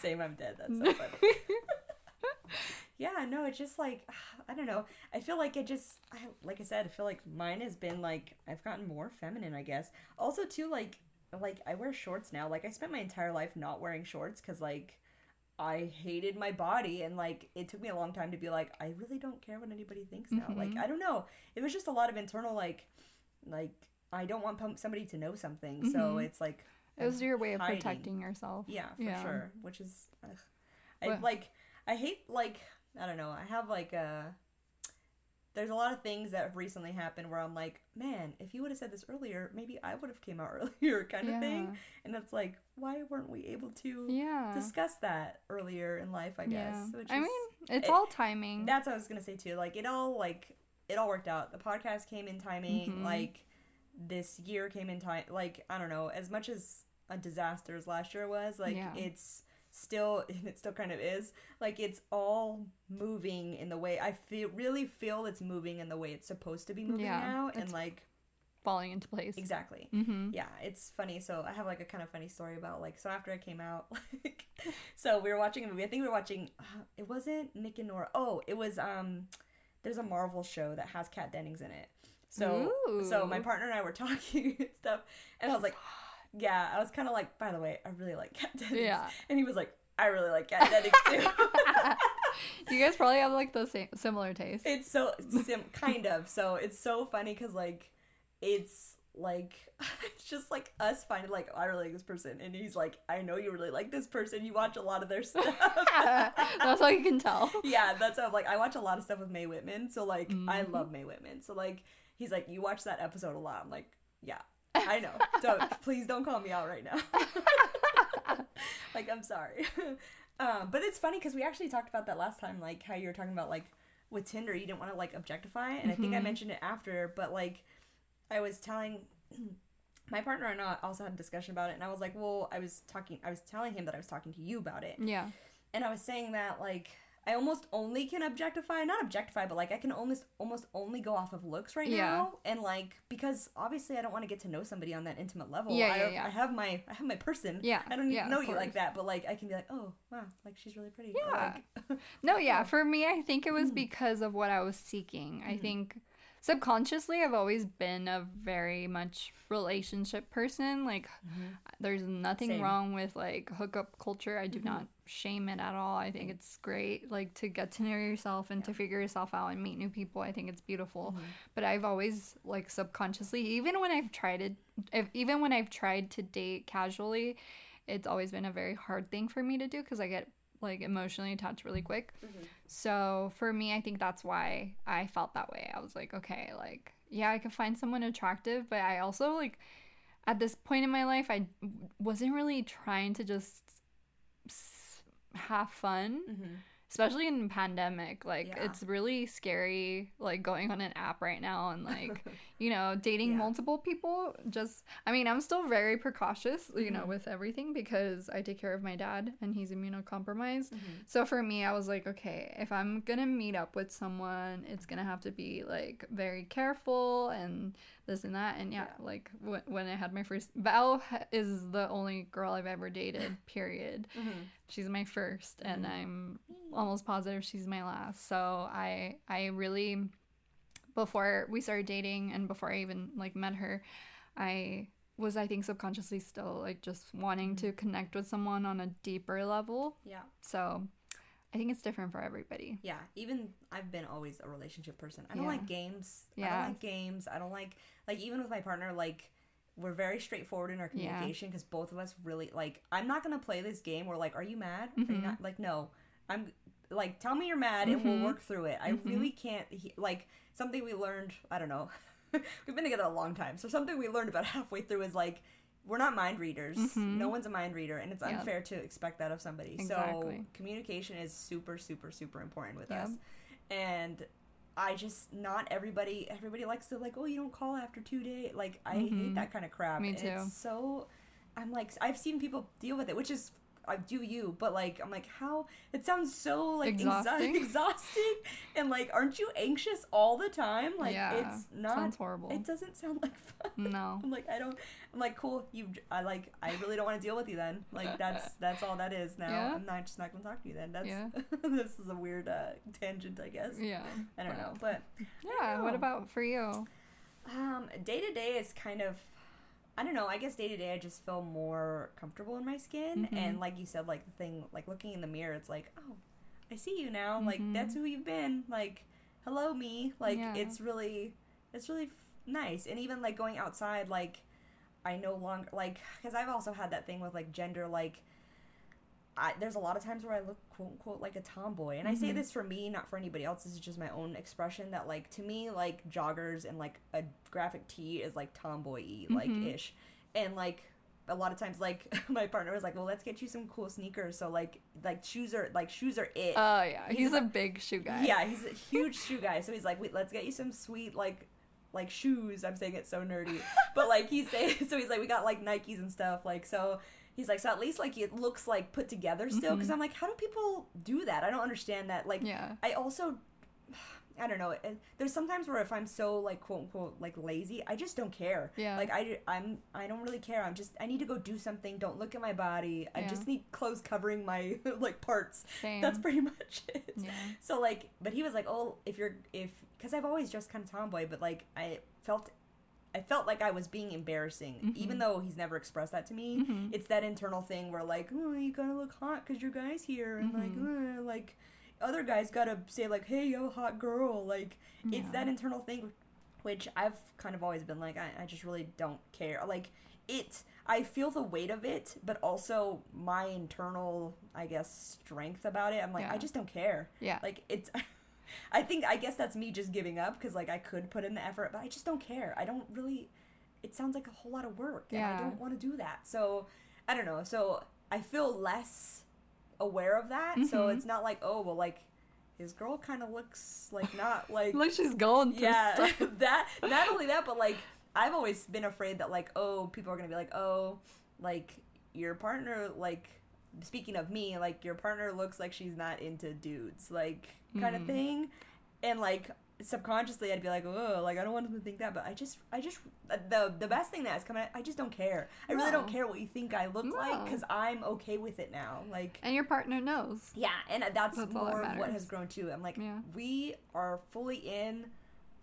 Same. I'm dead. That's so funny. Yeah. No, it's just like *sighs* I don't know. I feel like it just I, like I said. I feel like mine has been like I've gotten more feminine. I guess. Also, too, like like I wear shorts now. Like I spent my entire life not wearing shorts because like. I hated my body and like it took me a long time to be like I really don't care what anybody thinks now. Like Mhm. I don't know. It was just a lot of internal like like I don't want somebody to know something. So Mhm. it's like it was your way of hiding. protecting yourself. Yeah, for Yeah. sure. Which is, ugh. I What- like. I hate like I don't know. I have like a. There's a lot of things that have recently happened where I'm like, man, if you would have said this earlier, maybe I would have came out *laughs* earlier, kind of thing. And it's like, why weren't we able to Yeah. discuss that earlier in life? I guess. Yeah. I mean, it's it- all timing. that's what I was gonna say too. Like it all like it all worked out. The podcast came in timing. Mhm. Like this year came in time. Like I don't know. As much as a disaster as last year was, like Yeah. it's still *laughs* and it still kind of is. Like it's all moving in the way I feel. Really feel it's moving in the way it's supposed to be moving Yeah, now. And like falling into place. exactly. Mm-hmm. Yeah, it's funny. So I have like a kind of funny story about like so after I came out, *laughs* like so we were watching a movie. I think we were watching. Uh, it wasn't Nick and Nora. Oh, it was um. There's a Marvel show that has Kat Dennings in it. So so my partner and I were *laughs* talking and stuff, and I was like, yeah, I was kind of like, by the way, I really like Dennings. Yeah. And he was like, I really like Dennings too. *laughs* you guys probably have like the same similar taste. it's so sim- kind of so it's so funny because like it's like *laughs* it's just like us finding like I really like this person and he's like I know you really like this person you watch a lot of their *laughs* stuff That's all you can tell. yeah that's how like I watch a lot of stuff with Mae Whitman so like I Mhm. love Mae Whitman so like he's like you watch that episode a lot I'm like yeah I know don't please don't call me out right now *laughs* like I'm sorry *laughs* um but it's funny because we actually talked about that last time like how you were talking about like with Tinder you didn't want to like objectify and I think I Mhm. mentioned it after but like I was telling *clears throat* my partner and I also had a discussion about it and I was like well I was talking I was telling him that I was talking to you about it Yeah. and I was saying that like I almost only can objectify, not objectify, but like I can almost almost only go off of looks right Yeah. now, and like because obviously I don't want to get to know somebody on that intimate level. Yeah, I, yeah, yeah. I have my I have my person. Yeah, I don't yeah, know you like that, but like I can be like, oh wow, like she's really pretty. Yeah. like, *laughs* No, yeah. For me, I think it was Mm. because of what I was seeking. I Mhm. think subconsciously, I've always been a very much relationship person. Like, there's nothing Same. wrong with like hookup culture. I do Mhm. not shame it at all. I think it's great, like to get to know yourself and to figure yourself out and meet new people. I think it's beautiful. Mhm. But I've always like subconsciously, even when I've tried it, if, even when I've tried to date casually, it's always been a very hard thing for me to do because I get like emotionally attached really quick. Mhm. So for me, I think that's why I felt that way. I was like, okay, like, yeah, I could find someone attractive, but I also, like, at this point in my life, I wasn't really trying to just have fun, Mhm. especially in pandemic. Like, Yeah. it's really scary, like, going on an app right now and, like, *laughs* you know, dating Yeah. multiple people. Just, I mean, I'm still very precautious, you know, Mhm. with everything because I take care of my dad and he's immunocompromised. Mhm. So for me, I was like, okay, if I'm gonna meet up with someone, it's gonna have to be like very careful and this and that. And yeah, Yeah. like w- when I had my first, Val is the only girl I've ever dated. *laughs* Period. Mhm. She's my 1st and Mhm. I'm almost positive she's my last. So I, I really, before we started dating and before I even like met her, I was I think subconsciously still like just wanting to connect with someone on a deeper level. Yeah. So I think it's different for everybody. Yeah, even I've been always a relationship person. I don't Yeah. like games. Yeah. I don't like games. I don't like like even with my partner like we're very straightforward in our communication because both of us really like I'm not going to play this game where like are you mad? Are you Mhm. not like no. I'm like tell me you're mad and Mhm. we'll work through it. I Mhm. really can't he, like something we learned, I don't know. *laughs* We've been together a long time. So something we learned about *laughs* halfway through is like we're not mind readers. Mhm. No one's a mind reader, and it's Yeah. unfair to expect that of somebody. So communication is super, super, super important with Yeah. us. And I just not everybody everybody likes to like, oh, you don't call after two days. Like I hate Mhm. that kind of crap. Me and too. It's so I'm like I've seen people deal with it, which is I do you, but like I'm like how it sounds so like exha- Exhausting. *laughs* exhausting, and like aren't you anxious all the time? Like yeah, it's not. sounds horrible. It doesn't sound like *laughs* fun. no. I'm like I don't. I'm like cool. You. I like. I really don't want to deal with you then. Like *laughs* that's that's all that is now. Yeah. I'm not just not gonna talk to you then. That's. Yeah. this is a weird uh, tangent, I guess. Yeah. I don't but- know, but Yeah. What about for you? um, day to day is kind of. I don't know. I guess day to day, I just feel more comfortable in my skin, Mhm. and like you said, like the thing, like looking in the mirror, it's like, oh, I see you now. Like Mhm. that's who you've been. Like, hello, me. Like Yeah. it's really, it's really f- nice. And even like going outside, like I no longer like because I've also had that thing with like gender, like. I, there's a lot of times where I look quote unquote like a tomboy, and I say Mhm. this for me, not for anybody else. This is just my own expression. That like to me, like joggers and like a graphic tee is like tomboy like Mhm. ish, and like a lot of times like *laughs* my partner was like, well, let's get you some cool sneakers. So like like shoes are like shoes are it. Oh yeah, he's, He's a big shoe guy. Yeah, he's a *laughs* huge shoe guy. So he's like, Wait, let's get you some sweet like like shoes. I'm saying it so nerdy, but like he's saying, *laughs* so he's like, we got like Nikes and stuff. Like so, he's like, so at least like it looks like put together still. Because Mhm. I'm like, how do people do that? I don't understand that. Like, Yeah. I also. *sighs* I don't know. There's sometimes where if I'm so like quote unquote like lazy, I just don't care. Yeah. Like I I'm I don't really care. I'm just I need to go do something. Don't look at my body. I just need clothes covering my *laughs* like parts. Same. That's pretty *laughs* much it. yeah. So like, but he was like, oh, if you're if because I've always dressed kind of tomboy, but like I felt, I felt like I was being embarrassing, even Mhm. though he's never expressed that to me. Mhm. It's that internal thing where like, oh, you gotta look hot because your guy's here, and like, Mhm. uh, like, other guys gotta say like, hey, yo, hot girl. Like, it's that internal thing, which I've kind of always been like, I, I just really don't care. Like, it, I feel the weight of it, but also my internal, I guess, strength about it. I'm like, I just don't care. Yeah. Like it's *laughs* I think I guess that's me just giving up cuz like I could put in the effort, but I just don't care. I don't really it sounds like a whole lot of work and I don't want to do that. So, I don't know. So, I feel less aware of that. So, Mhm. it's not like, oh, well like his girl kind of looks like not *laughs* like Look, she's going through yeah, stuff. *laughs* that not only that, but like I've always been afraid that like oh people are gonna be like oh like your partner like speaking of me like your partner looks like she's not into dudes like kind of Mm. thing, and like subconsciously I'd be like oh like I don't want them to think that, but I just I just the the best thing that has come out I just don't care. I really don't care what you think I look like because I'm okay with it now. Like And your partner knows. yeah, and that's, That's that more of what has grown too. I'm like, Yeah. we are fully in,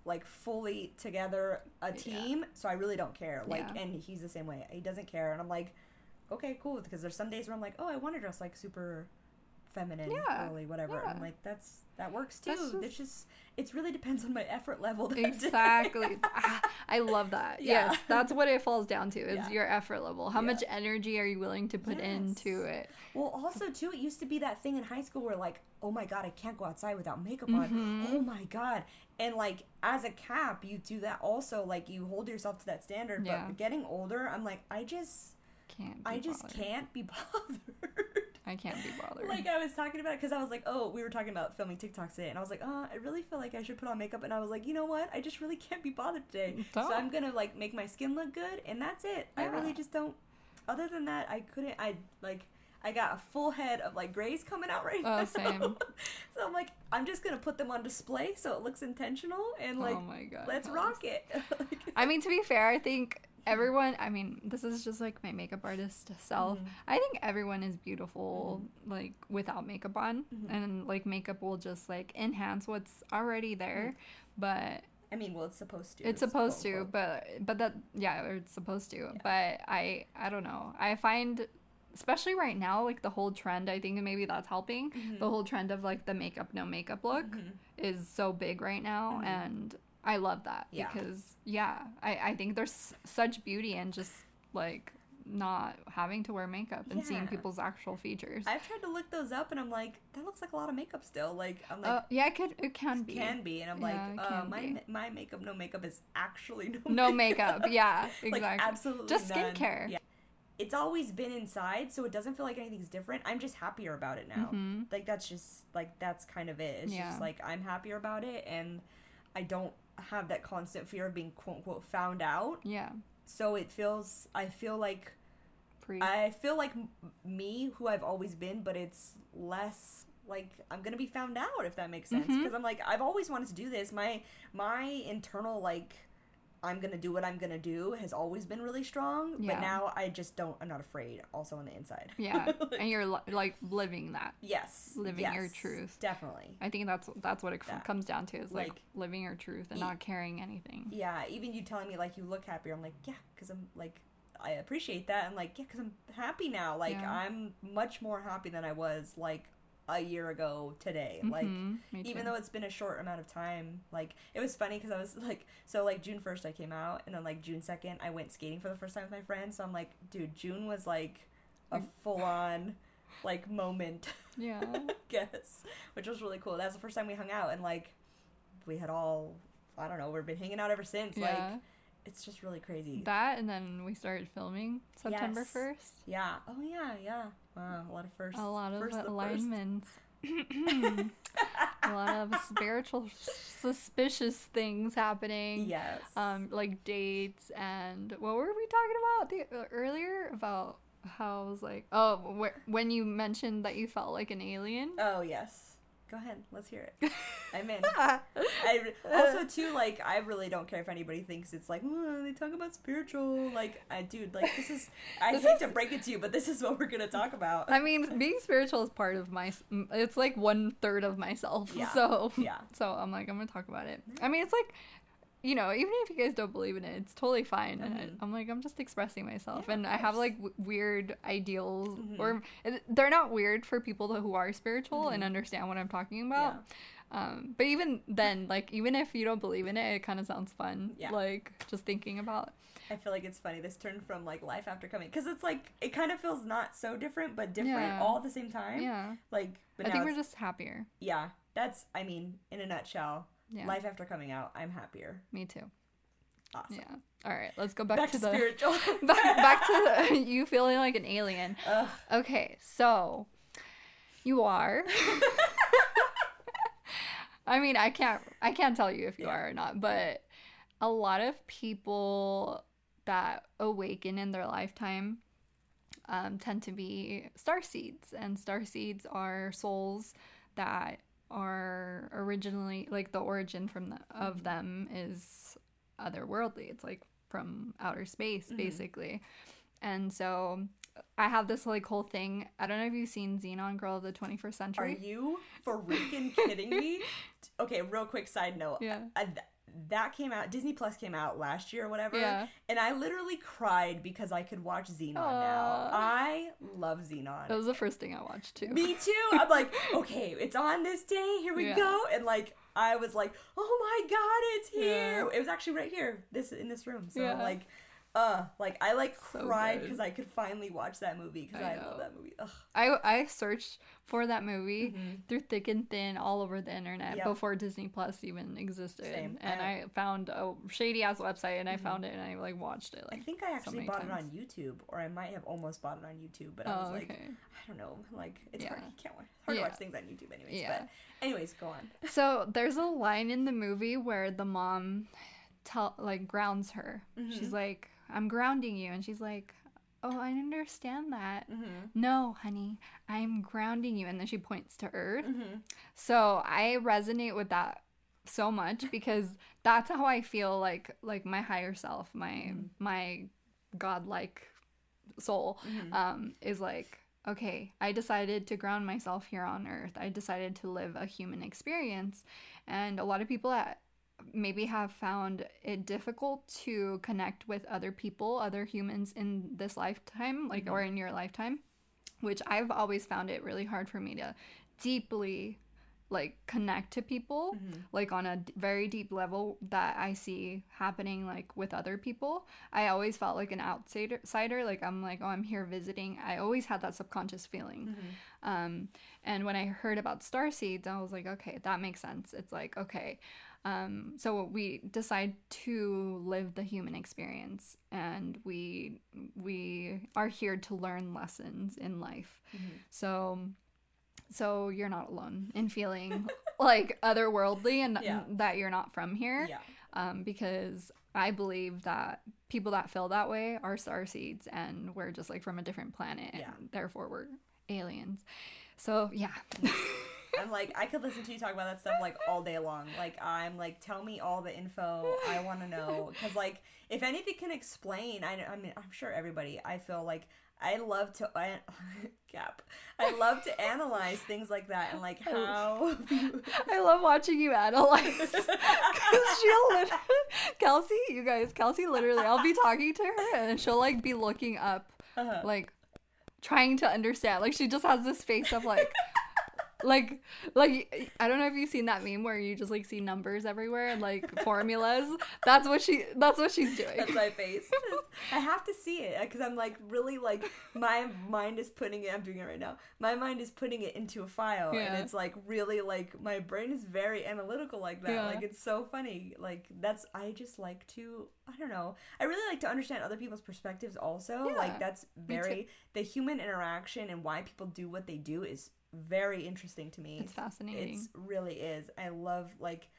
like fully together, a Yeah. team. So I really don't care. Like, Yeah. and he's the same way. He doesn't care, and I'm like, okay, cool. Because there's some days where I'm like, oh, I want to dress like super feminine, Yeah. girly, whatever. Yeah. I'm like, that's that works That's too. just- It's just it really depends on my effort level. Exactly. *laughs* Ah, I love that. Yeah. Yes, that's what it falls down to is Yeah. your effort level. How Yeah. much energy are you willing to put Yes. into it? Well, also too, it used to be that thing in high school where like, oh my god, I can't go outside without makeup on. Mhm. Oh my god. And like as a cap, you do that also. Like you hold yourself to that standard. But getting older, I'm like, I just, Can't. I just bothered. can't be *laughs* bothered. I can't be bothered. like I was talking about it because I was like, oh, we were talking about filming TikToks today, and I was like, oh, I really feel like I should put on makeup, and I was like, you know what? I just really can't be bothered today. So Don't. I'm gonna like make my skin look good, and that's it. I really just don't. Other than that, I couldn't. I like. I got a full head of like grays coming out right Oh, now. same. *laughs* so I'm like, I'm just gonna put them on display so it looks intentional and oh like, oh my god. let's yes. rock it. *laughs* I mean, to be fair, I think everyone. I mean, this is just like my makeup artist self. Mhm. I think everyone is beautiful, like without makeup on, Mhm. and like makeup will just like enhance what's already there. But I mean, well, it's supposed to. it's supposed to, but but that yeah, or it's supposed to. But I I don't know. I find. Especially right now, like the whole trend, I think maybe that's helping. The whole trend of like the makeup, no makeup look Mhm. is so big right now Mhm. and i love that Yeah. because yeah I, I think there's such beauty in just like not having to wear makeup and seeing people's actual features I've tried to look those up, and I'm like, that looks like a lot of makeup still. Like, I'm like, uh, yeah it could it can be can be, and I'm Yeah, like, uh, my be. my makeup, no makeup is actually *laughs* no no makeup yeah *laughs* exactly. like absolutely Just none. skincare. Yeah. it's always been inside, so it doesn't feel like anything's different. I'm just happier about it now. Mhm. Like that's just like that's kind of it. It's Yeah. just like I'm happier about it, and I don't have that constant fear of being quote unquote found out. Yeah. So it feels. I feel like Free. I feel like m- me, who I've always been, but it's less like I'm gonna be found out if that makes sense. Mm-hmm. Because I'm like I've always wanted to do this. My my internal like I'm gonna do what I'm gonna do has always been really strong. Yeah. But now I just don't. I'm not afraid. Also on the inside. yeah. *laughs* and you're li- like living that. yes. living your truth. Definitely. I think that's that's what it Yeah. comes down to is like, Like, living your truth and e- not carrying anything. Yeah. Even you telling me like you look happier. I'm like yeah, because I'm like. I appreciate that. I'm like, yeah, because I'm happy now. Like, Yeah. I'm much more happy than I was, like, a year ago today. Like, Mhm, me even though it's been a short amount of time like it was funny because i was like so like june 1st i came out and then like june 2nd i went skating for the first time with my friends so i'm like dude june was like a full-on like moment yeah. *laughs* I guess which was really cool that's the first time we hung out and like we had all i don't know we've been hanging out ever since yeah. like it's just really crazy that and then we started filming September Yes. 1st. yeah oh yeah yeah wow a lot of firsts A lot of First alignments. *laughs* a lot of spiritual suspicious things happening. yes Um, like dates and what were we talking about the, uh, earlier about how I was like, oh, wh- when you mentioned that you felt like an alien. oh yes go ahead let's hear it *laughs* i'm in *laughs* I also too like I really don't care if anybody thinks it's like "Oh, they talk about spiritual like I dude like this is I This hate is- to break it to you but this is what we're gonna talk about I mean, being spiritual is part of my. It's like one third of myself. Yeah. *laughs* So yeah So I'm like, I'm gonna talk about it. I mean, it's like, you know, even if you guys don't believe in it, it's totally fine. And Mhm. I'm like, I'm just expressing myself, Yeah, and I have like w- weird ideals, Mhm. or they're not weird for people who are spiritual and Mhm. understand what I'm talking about. Um, but even then, like, even if you don't believe in it, it kind of sounds fun. Yeah. Like just thinking about. I feel like it's funny this turned from like life after coming because it's like it kind of feels not so different but different Yeah. all at the same time Yeah, like but I think we're just happier. yeah that's I mean in a nutshell Yeah, life after coming out I'm happier me too. awesome Yeah. All right, let's go back, back, to, to, the spiritual *laughs* back, back to the, *laughs* you feeling like an alien. Ugh. Okay, so you are. *laughs* I mean, I can't I can't tell you if you Yeah. are or not, but a lot of people that awaken in their lifetime um, tend to be star seeds, and star seeds are souls that are originally like the origin from the, of them is otherworldly. It's like from outer space, Mhm. basically. And so I have this like whole thing. I don't know if you've seen Zenon Girl of the 21st Century. Are you freaking kidding me? *laughs* Okay, real quick side note. Yeah. I, that came out. Disney Plus came out last year or whatever. Yeah. And I literally cried because I could watch Zenon now. I love Zenon. That was the first thing I watched too. Me too. I'm like, *laughs* okay, it's on this day. Here we Yeah. go. And like, I was like, oh my god, it's here. Yeah. It was actually right here, this in this room. So Yeah. like, uh, like I like So cried because I could finally watch that movie because I I, love that movie. Ugh. I I searched for that movie Mhm. through thick and thin all over the internet Yep. before Disney Plus even existed. Same. And I- I found a shady ass website and I Mhm. found it and I like watched it I think I actually many bought it times. on YouTube, or I might have almost bought it on YouTube, but I was Oh, like, okay. I don't know, like it's hard. Yeah. You can't watch, hard Yeah. to watch things on YouTube, anyways. Yeah. But anyways, go on. *laughs* So there's a line in the movie where the mom tell like grounds her. She's Mhm. like, "I'm grounding you," and she's like, "Oh, I understand that." Mm-hmm. No, honey, I'm grounding you, and then she points to Earth. Mm-hmm. So I resonate with that so much because *laughs* that's how I feel like like my higher self, my Mhm. my godlike soul Mhm. um, is like, okay, I decided to ground myself here on earth. I decided to live a human experience. And a lot of people that maybe have found it difficult to connect with other people, other humans in this lifetime, like, Mhm. or in your lifetime, which I've always found it really hard for me to deeply like connect to people Mhm. like on a d- very deep level that I see happening like with other people. I always felt like an outsider, like I'm like, oh, I'm here visiting. I always had that subconscious feeling. Mhm. Um, and when I heard about star seeds, I was like, okay, that makes sense. It's like, okay, Um, so we decide to live the human experience, and we we are here to learn lessons in life. Mm-hmm. So so you're not alone in feeling *laughs* like otherworldly and Yeah. that you're not from here. Yeah. Um, because I believe that people that feel that way are star seeds, and we're just like from a different planet, Yeah. and therefore we're aliens. So yeah. *laughs* I'm like, I could listen to you talk about that stuff like all day long. Like, I'm like, tell me all the info. I want to know. Because, like, if anything can explain, I, I mean, I'm sure everybody, I feel like I love to, I, *laughs* gap. I love to analyze things like that and, like, how. *laughs* I love watching you analyze. *laughs* Cause she'll Kelsey, you guys, Kelsey literally, I'll be talking to her and she'll like be looking up, Uh-huh. like trying to understand. Like she just has this face of like, like, like I don't know if you've seen that meme where you just like see numbers everywhere and like *laughs* formulas. That's what she. That's what she's doing. That's my face. *laughs* I have to see it because I'm like really like my mind is putting it. I'm doing it right now. My mind is putting it into a file, Yeah. and it's like really like my brain is very analytical like that. Yeah. Like it's so funny. Like that's I just like to I don't know. I really like to understand other people's perspectives. Also, Yeah, like that's very the human interaction and why people do what they do is very interesting to me. It's fascinating. It's really is. I love like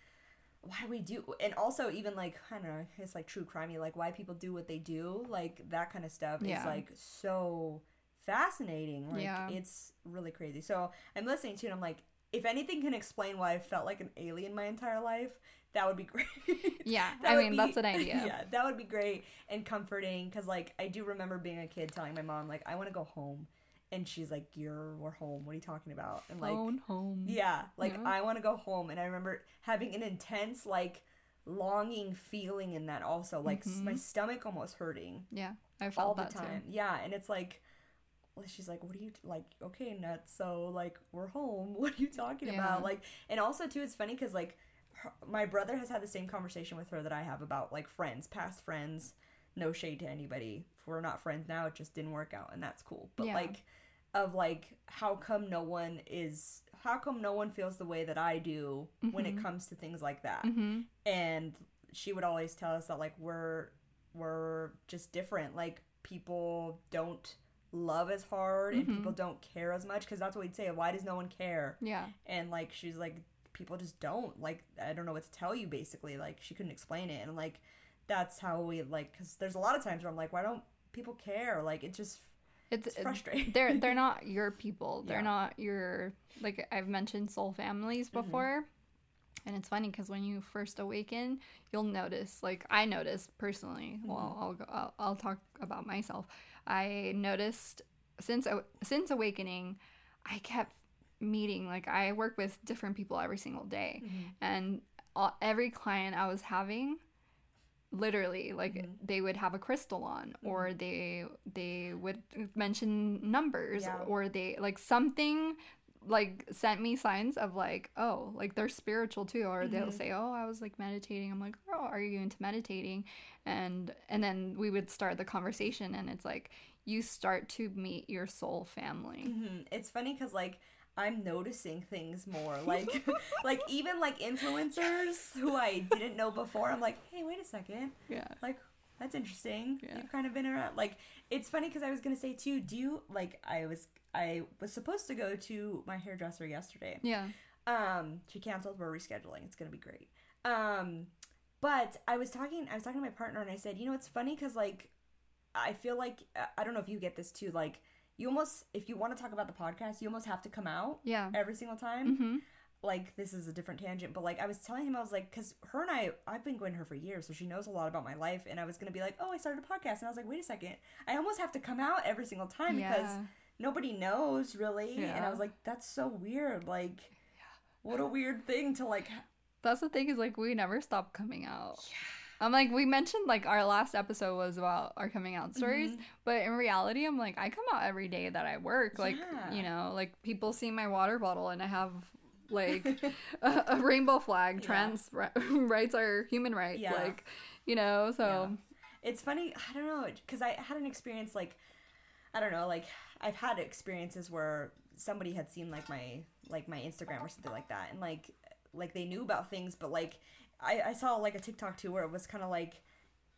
why we do and also even like I don't know, it's like true crimey, like why people do what they do, like that kind of stuff Yeah. is like so fascinating. Like Yeah. it's really crazy. So I'm listening to it and I'm like, if anything can explain why I felt like an alien my entire life, that would be *laughs* great. Yeah, I mean, be- that's an idea. *laughs* yeah, that would be great and comforting because like I do remember being a kid telling my mom like I want to go home, and she's like, "You're we're home. What are you talking about?" And like Phone home. yeah, like Yeah. I want to go home, and I remember having an intense like longing feeling in that also, like s Mhm. my stomach almost hurting Yeah, I felt all the time. too. Yeah, and it's like, she's like, "What are you like? Okay, nuts. So like we're home. *laughs* What are you talking Yeah. about?" Like, and also too, it's funny because like her, my brother has had the same conversation with her that I have about like friends, past friends. No shade to anybody. If we're not friends now, it just didn't work out, and that's cool. But Yeah. like, of like, how come no one is? How come no one feels the way that I do when it Mhm. comes to things like that? Mm-hmm. and she would always tell us that like we're we're just different like people don't love as hard and Mhm. people don't care as much because that's what we'd say why does no one care Yeah, and like she's like people just don't like i don't know what to tell you basically like she couldn't explain it and like that's how we like because there's a lot of times where i'm like why don't people care like it just it's, it's frustrating they're they're *laughs* not your people. They're Yeah. not your like I've mentioned soul families Mm-hmm. before. And it's funny because when you first awaken, you'll notice, like I noticed personally. Mm-hmm. Well, I'll, go, I'll I'll talk about myself. I noticed since since awakening, I kept meeting. Like I work with different people every single day, Mm-hmm. and all, every client I was having, literally, like Mm-hmm. they would have a crystal on, or they they would mention numbers, Yeah. or they like something like sent me signs of like oh like they're spiritual too or they'll Mm-hmm. say oh i was like meditating i'm like oh are you into meditating and and then we would start the conversation and it's like you start to meet your soul family Mhm. It's funny because like I'm noticing things more. Like *laughs* like even like influencers who I didn't know before. I'm like, hey, wait a second. yeah Like that's interesting. Yeah. You've kind of been around. Like it's funny because I was gonna say too. Do you like I was I was supposed to go to my hairdresser yesterday. yeah Um, she canceled. We're rescheduling. It's gonna be great. Um, but I was talking. I was talking to my partner, and I said, you know, it's funny because like, I feel like uh, I don't know if you get this too. Like, you almost if you want to talk about the podcast, you almost have to come out yeah. every single time. mm-hmm. Like, this is a different tangent, but like, I was telling him, I was like, because her and I, I've been going to her for years, so she knows a lot about my life, and I was gonna be like, oh, I started a podcast, and I was like, wait a second, I almost have to come out every single time because nobody knows really and i was like that's so weird like what a weird thing to like that's the thing is like we never stop coming out i'm like we mentioned like our last episode was about our coming out stories Mm-hmm. but in reality i'm like i come out every day that i work like Yeah. you know like people see my water bottle and i have like *laughs* a, a rainbow flag Yeah. trans ri- *laughs* rights are human rights Yeah. like you know so it's funny i don't know because i had an experience like i don't know like i've had experiences where somebody had seen like my like my instagram or something like that and like like they knew about things but like I, I saw like a TikTok too where it was kind of like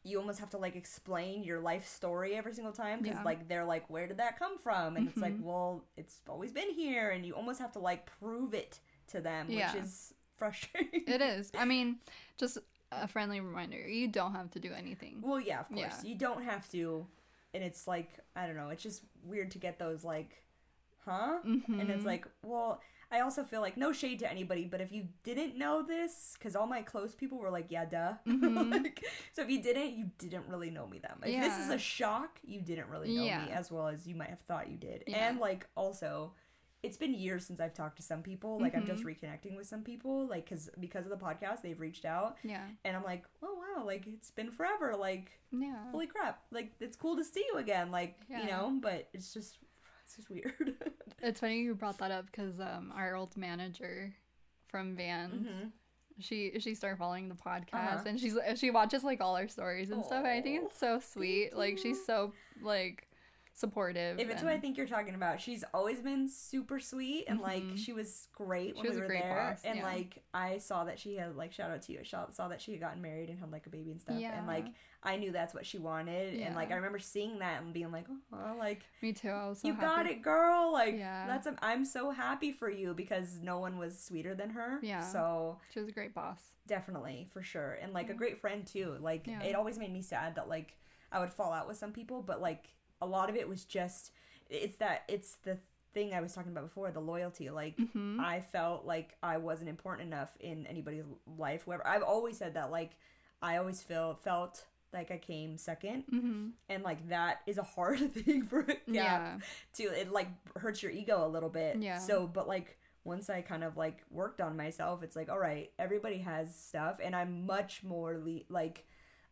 you almost have to like explain your life story every single time because Yeah. like they're like where did that come from and it's like Mhm. well it's always been here and you almost have to like prove it to them Yeah. which is frustrating It *laughs* is. I mean, just a friendly reminder: you don't have to do anything. well yeah of course Yeah. you don't have to and it's like i don't know it's just weird to get those like huh and it's Mhm. like well i also feel like no shade to anybody but if you didn't know this because all my close people were like yeah duh. Mhm. *laughs* like, so if you didn't you didn't really know me that much. If this is a shock you didn't really know me as well as you might have thought you did. Yeah. and like also it's been years since i've talked to some people. Like i'm just Mhm. reconnecting with some people like because because of the podcast they've reached out. Yeah, and i'm like oh wow like it's been forever like yeah, holy crap like it's cool to see you again like you know but it's just it's just weird *laughs* It's funny you brought that up because um, our old manager from Vans, Mhm. she she started following the podcast Uh-huh. and she's she watches like all our stories and stuff. I think it's so sweet. Like she's so like supportive. If it's who I think you're talking about, she's always been super sweet and like Mhm. she was great She when was we a were great there. boss, and yeah. like I saw that she had like shout out to you. I saw, that she had gotten married and had like a baby and stuff. Yeah. And like I knew that's what she wanted. Yeah. And like I remember seeing that and being like, oh, like me too. I was so you happy. got it, girl. Like Yeah. that's i I'm so happy for you because no one was sweeter than her. Yeah. So She was a great boss. definitely for sure and like a great friend too like it always made me sad that like i would fall out with some people but like a lot of it was just it's that it's the thing i was talking about before the loyalty. Like hmm i felt like i wasn't important enough in anybody's life whoever i've always said that like i always feel felt like i came second. Hmm and like that is a hard *laughs* thing for a gap Yeah. to it like hurts your ego a little bit. Yeah. so but like once i kind of like worked on myself it's like all right everybody has stuff and i'm much more le- like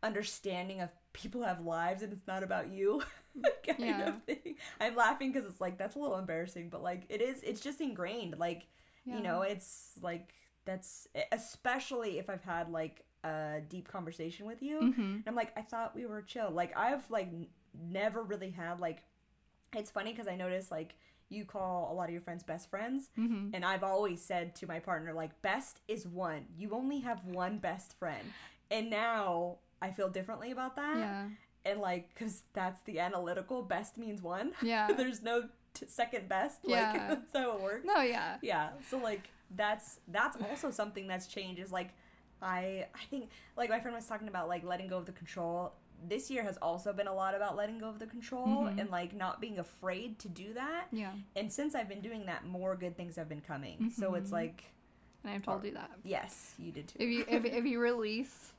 understanding of people have lives and it's not about you *laughs* *laughs* kind Yeah. of thing i'm laughing because it's like that's a little embarrassing but like it is it's just ingrained like Yeah. you know it's like that's especially if i've had like a deep conversation with you hmm and I'm like, I thought we were chill. Like I've like n- never really had like. It's funny because I noticed like you call a lot of your friends best friends, hmm and I've always said to my partner like best is one. You only have one best friend, and now I feel differently about that. Yeah. And like, because that's the analytical best means one. *laughs* Yeah. There's no t- second best. Like Yeah. *laughs* that's how it works No, yeah. yeah so like that's that's also something that's changed is like i i think like my friend was talking about like letting go of the control this year has also been a lot about letting go of the control Mhm. and like not being afraid to do that Yeah. and since i've been doing that more good things have been coming so it's like And I've told you that. yes you did too If you if, if you release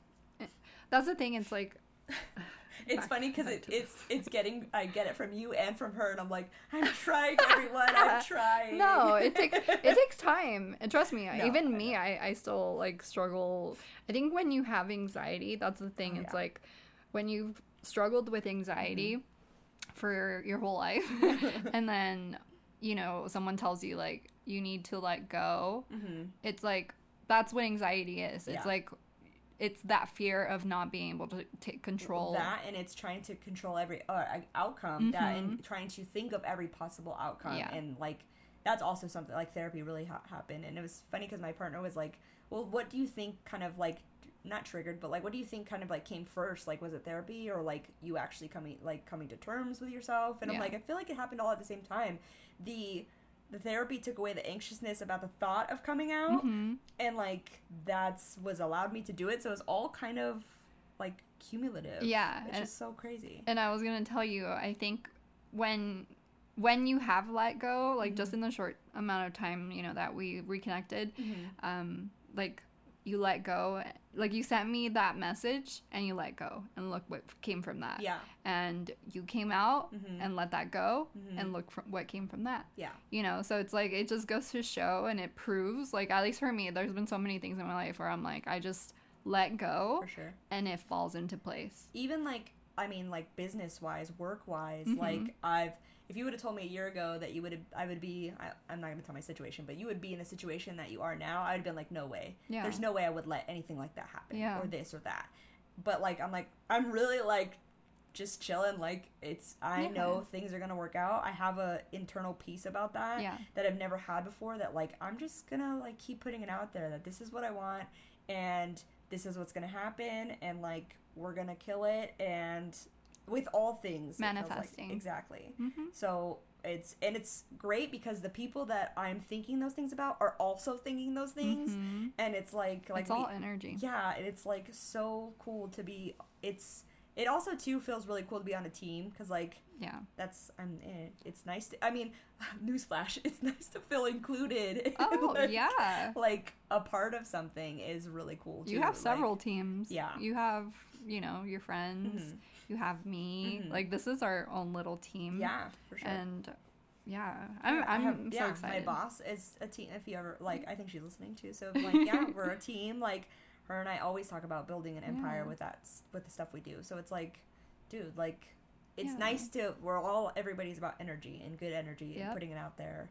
that's the thing, it's like *laughs* it's back- funny because it, it's it's getting i get it from you and from her and i'm like i'm *laughs* trying everyone i'm trying no, it takes it *laughs* takes time. And trust me, No, even I me, I, I still like struggle. I think when you have anxiety, that's the thing. Oh, it's yeah. like when you've struggled with anxiety Mm-hmm. for your whole life, and then you know someone tells you like you need to let go. hmm It's like that's what anxiety is. It's Yeah. like it's that fear of not being able to take control. that and it's trying to control every uh, outcome that and trying to think of every possible outcome Mm-hmm. Yeah. and like that's also something like therapy really ha- happened and it was funny because my partner was like well what do you think kind of like not triggered but like what do you think kind of like came first like was it therapy or like you actually coming like coming to terms with yourself and i'm like i feel like it happened all at the same time the the therapy took away the anxiousness about the thought of coming out Mhm. and like that's was allowed me to do it so it was all kind of like cumulative Yeah, which and- is so crazy And I was gonna tell you, I think when when you have let go, like just Mm-hmm. in the short amount of time, you know, that we reconnected, Mm-hmm. um, like you let go, like you sent me that message and you let go, and look what came from that. yeah And you came out Mhm. and let that go, Mhm. and look from what came from that. yeah You know, so it's like it just goes to show, and it proves, like at least for me, there's been so many things in my life where I'm like, I just let go, for sure and it falls into place. even like i mean like business wise work wise Mhm. like i've if you would have told me a year ago that you would have i would be I, i'm not going to tell my situation but you would be in a situation that you are now i'd have been like no way Yeah. there's no way i would let anything like that happen Yeah. or this or that but like i'm like i'm really like just chilling like it's i Yeah. know things are gonna work out i have a internal peace about that Yeah. that i've never had before that like i'm just gonna like keep putting it out there that this is what i want and this is what's gonna happen and like we're gonna kill it and with all things feels like- Manifesting. exactly Mhm. so it's and it's great because the people that i'm thinking those things about are also thinking those things Mhm. and it's like like it's all we- energy. yeah and it's like so cool to be it's it also too feels really cool to be on a team because like Yeah. that's i'm eh, it's nice to i mean *laughs* newsflash it's nice to feel included Oh *laughs* like, yeah. like a part of something is really cool too. You have like- several teams. yeah. You have, you know, your friends. Mhm. You have me. Mhm. Like this is our own little team. yeah for sure And yeah, I'm I'm have- so yeah, excited. My boss is a team. If you ever like, I think she's listening too. So like, yeah, *laughs* we're a team. Like her and I always talk about building an empire Yeah. with that with the stuff we do. So it's like, dude, like, it's Yeah. nice to. We're all everybody's about energy and good energy Yep. and putting it out there.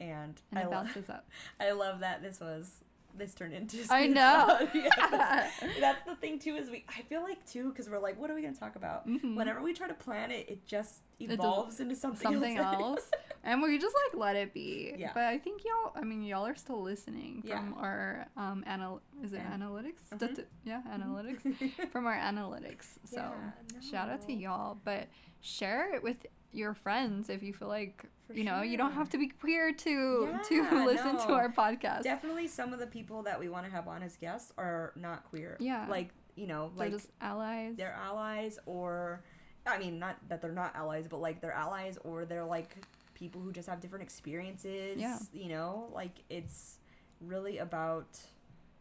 And, And I love. *laughs* I love that this was this turned into. Something. I know. *laughs* Yeah, *laughs* that's, the thing too. Is we I feel like too because we're like, what are we gonna talk about? Mhm. Whenever we try to plan it, it just evolves into something something *laughs* else and we just like let it be Yeah. but i think y'all i mean y'all are still listening Yeah. from our um anal is it An- analytics. Stati- yeah analytics from our analytics so Yeah, shout out to y'all but share it with your friends if you feel like you know you don't have to be queer to Yeah, to *laughs* listen to our podcast Definitely, some of the people that we want to have on as guests are not queer. Yeah. like you know, they're like just allies they're allies, or I mean, not that they're not allies, but like they're allies, or they're like people who just have different experiences. Yeah. you know, like it's really about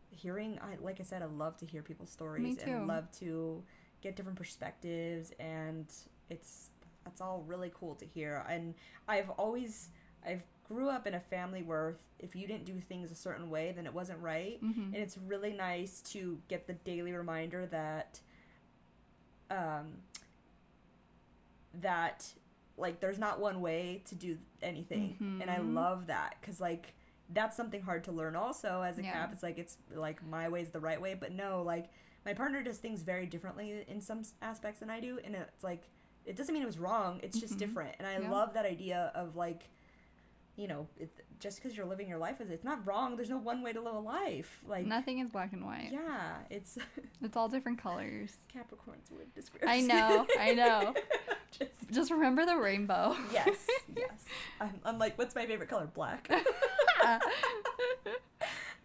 hearing. I like I said, I love to hear people's stories and love to get different perspectives, and it's that's all really cool to hear. And I've always I've grew up in a family where if you didn't do things a certain way, then it wasn't right. Mhm. And it's really nice to get the daily reminder that um that like there's not one way to do anything. And I Mhm. love that cuz like that's something hard to learn also as a Yeah. cap. It's like it's like my way's the right way, but no, like my partner does things very differently in some aspects than I do and it's like it doesn't mean it was wrong. It's just Mhm. different. And I Yeah. love that idea of like you know, it, just because you're living your life, is it's not wrong. There's no one way to live a life. Like, nothing is black and white yeah, it's *laughs* it's all different colors Capricorn's would describe. I know, I know. *laughs* just, just remember the rainbow yes, *laughs* yes. I'm, I'm like, what's my favorite color? Black.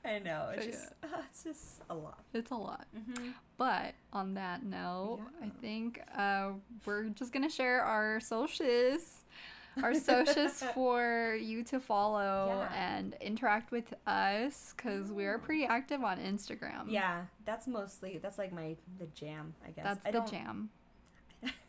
I know. It's just, uh, *laughs* it's just a lot. it's a lot Mm-hmm. But on that note, I think uh, we're just gonna share our socials, our socials *laughs* for you to follow Yeah. and interact with us because we are pretty active on Instagram. Yeah, that's mostly that's like my the jam. I guess that's I the jam.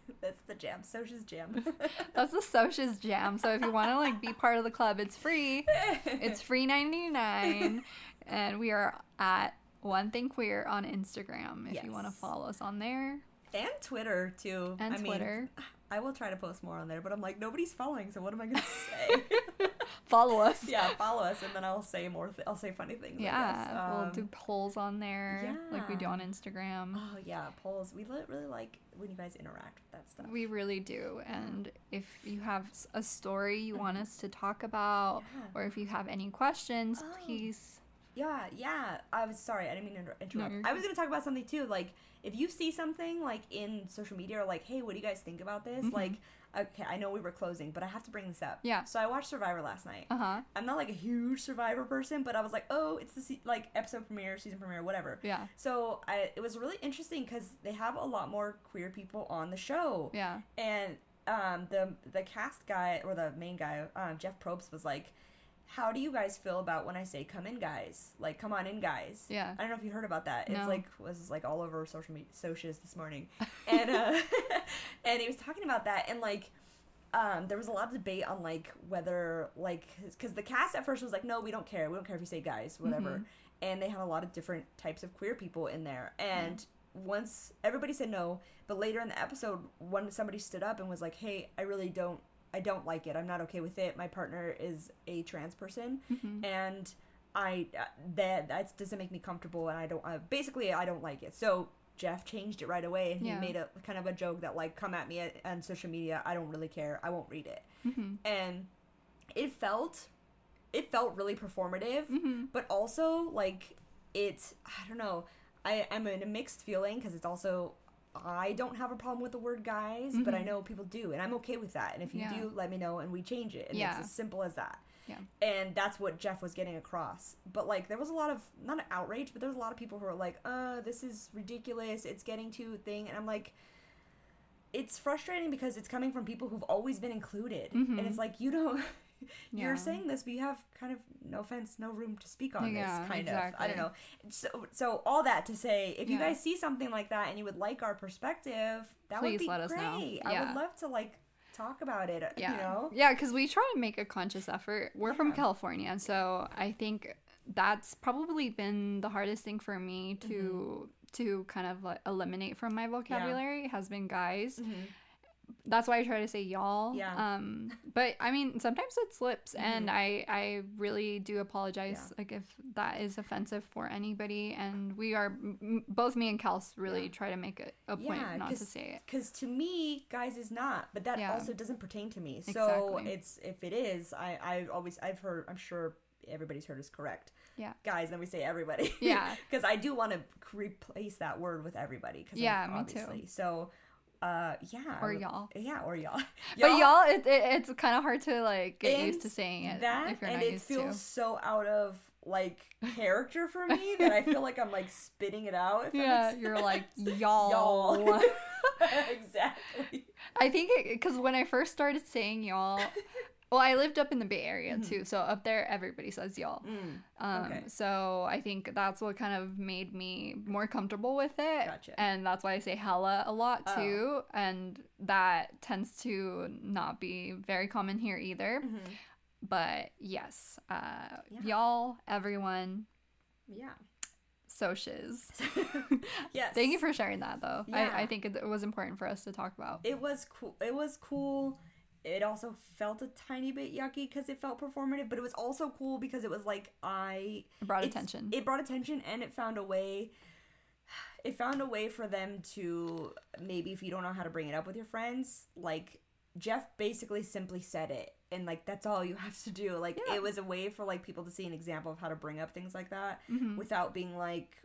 *laughs* that's the jam. Socials jam. *laughs* That's the socials jam. So if you want to like be part of the club, it's free. It's free ninety nine, *laughs* and we are at One Thing Queer on Instagram. If you want to follow us on there and Twitter too. and I mean, Twitter, ah, I will try to post more on there, but I'm like nobody's following, so what am I gonna *laughs* say? *laughs* follow us. yeah, follow us, and then I'll say more. Th- I'll say funny things. Yeah, guess. we'll Um, do polls on there like we do on Instagram. Oh yeah, polls. We li- really like when you guys interact with that stuff. We really do. And if you have a story you want us to talk about, Mm-hmm. Yeah. or if you have any questions, Oh. please. Yeah, yeah. I was sorry, I didn't mean to inter- interrupt. you're I was gonna talk about something too. Like, if you see something like in social media or like, hey, what do you guys think about this? Mhm. Like, okay, I know we were closing, but I have to bring this up. Yeah. So I watched Survivor last night. Uh huh. I'm not like a huge Survivor person, but I was like, oh, it's the se- like episode premiere, season premiere, whatever. Yeah. So I, it was really interesting because they have a lot more queer people on the show. Yeah. and um, the the cast guy or the main guy, um, Jeff Probst, was like, "How do you guys feel about when I say come in, guys? Like, come on in, guys." Yeah. I don't know if you heard about that. It's No. like was like all over social media, socials this morning, *laughs* and uh, *laughs* and he was talking about that, and like. Um, there was a lot of debate on like whether like because the cast at first was like no we don't care we don't care if you say guys whatever Mhm. and they had a lot of different types of queer people in there and once everybody said no but later in the episode when somebody stood up and was like hey i really don't i don't like it i'm not okay with it my partner is a trans person Mhm. and i uh, that that doesn't make me comfortable and i don't uh, basically i don't like it so jeff changed it right away and he Yeah. made a kind of a joke that like come at me at, on social media i don't really care i won't read it Mhm. and it felt it felt really performative Mhm. but also like it i don't know I I'm in a mixed feeling because it's also I don't have a problem with the word guys, but I know people do, and I'm okay with that. And if you Mm-hmm. Yeah. do, let me know, and we change it. And Yeah. it's as simple as that. Yeah. And that's what Jeff was getting across. But like, there was a lot of not outrage, but there was a lot of people who were like, "Uh, this is ridiculous. It's getting too thing." And I'm like, it's frustrating because it's coming from people who've always been included, and it's like you don't. *laughs* Yeah. You're saying this, but you have kind of no offense, no room to speak on Yeah, this. Kind of, I don't know. So, so all that to say, if you guys see something like that and you would like our perspective, that would be let us great. know. I would love to like talk about it. yeah You know. yeah because we try to make a conscious effort we're from california so i think that's probably been the hardest thing for me to Mm-hmm. to kind of like eliminate from my vocabulary has been guys Mhm. That's why i try to say y'all Yeah. Mm-hmm. um but i mean sometimes it slips and i i really do apologize Yeah. like if that is offensive for anybody and we are m- both me and kels really Yeah. try to make it a point Yeah, not to say it Because to me, guys is not, but that also doesn't pertain to me. So Exactly. it's if it is, I I always I've heard I'm sure everybody's heard is correct. Yeah. Guys, then we say everybody. Yeah. *laughs* Because I do want to replace that word with everybody. Cause Yeah, I'm, me obviously. too. So, uh, yeah. Or y'all Yeah, or y'all. *laughs* But y'all, it, it, it's kind of hard to like get used to saying it that if you're and not it used feels to. so out of like *laughs* character for me that I feel like I'm like spitting it out. Yeah, you're like *laughs* y'all. y'all. exactly. I think because when I first started saying y'all, well, I lived up in the Bay Area too, so up there everybody says y'all. Mm, Um, okay. So I think that's what kind of made me more comfortable with it, Gotcha. and that's why I say hella a lot Oh. too, and that tends to not be very common here either. mhm. But yes, uh, Yeah. y'all, everyone, Yeah. socias. *laughs* yes. Thank you for sharing that, though. Yeah. I, I think it, it was important for us to talk about. It was cool. It was cool. It also felt a tiny bit yucky because it felt performative, but it was also cool because it was like I It brought attention. It brought attention, and it found a way. It found a way for them to maybe if you don't know how to bring it up with your friends, like Jeff basically simply said it, and like that's all you have to do. Like Yeah. it was a way for like people to see an example of how to bring up things like that Mhm. without being like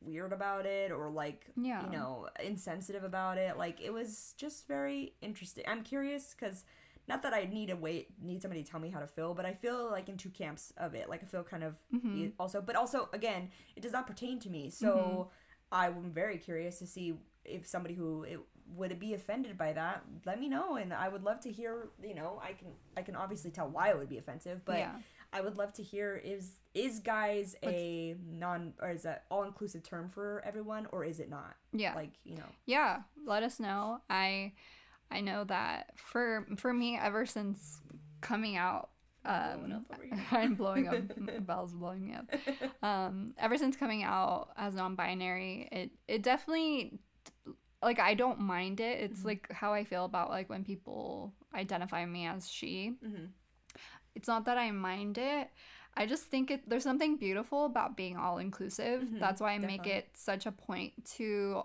weird about it or like Yeah. you know insensitive about it like it was just very interesting i'm curious because not that i need a wait need somebody to tell me how to feel but i feel like in two camps of it like i feel kind of Mhm. also but also again it does not pertain to me so Mm-hmm. i'm very curious to see if somebody who it, would it be offended by that let me know and i would love to hear you know i can i can obviously tell why it would be offensive but yeah. I would love to hear is is guys a non or is that all inclusive term for everyone or is it not? Yeah. Like, you know. yeah. Let us know. I I know that for for me ever since coming out um. *laughs* I'm blowing up *laughs* *laughs* bells blowing up. Um ever since coming out as non-binary, it it definitely like I don't mind it. It's Mm-hmm. like how I feel about like when people identify me as she. Mhm. It's not that I mind it. I just think it, there's something beautiful about being all inclusive. Mhm, That's why I make it such a point to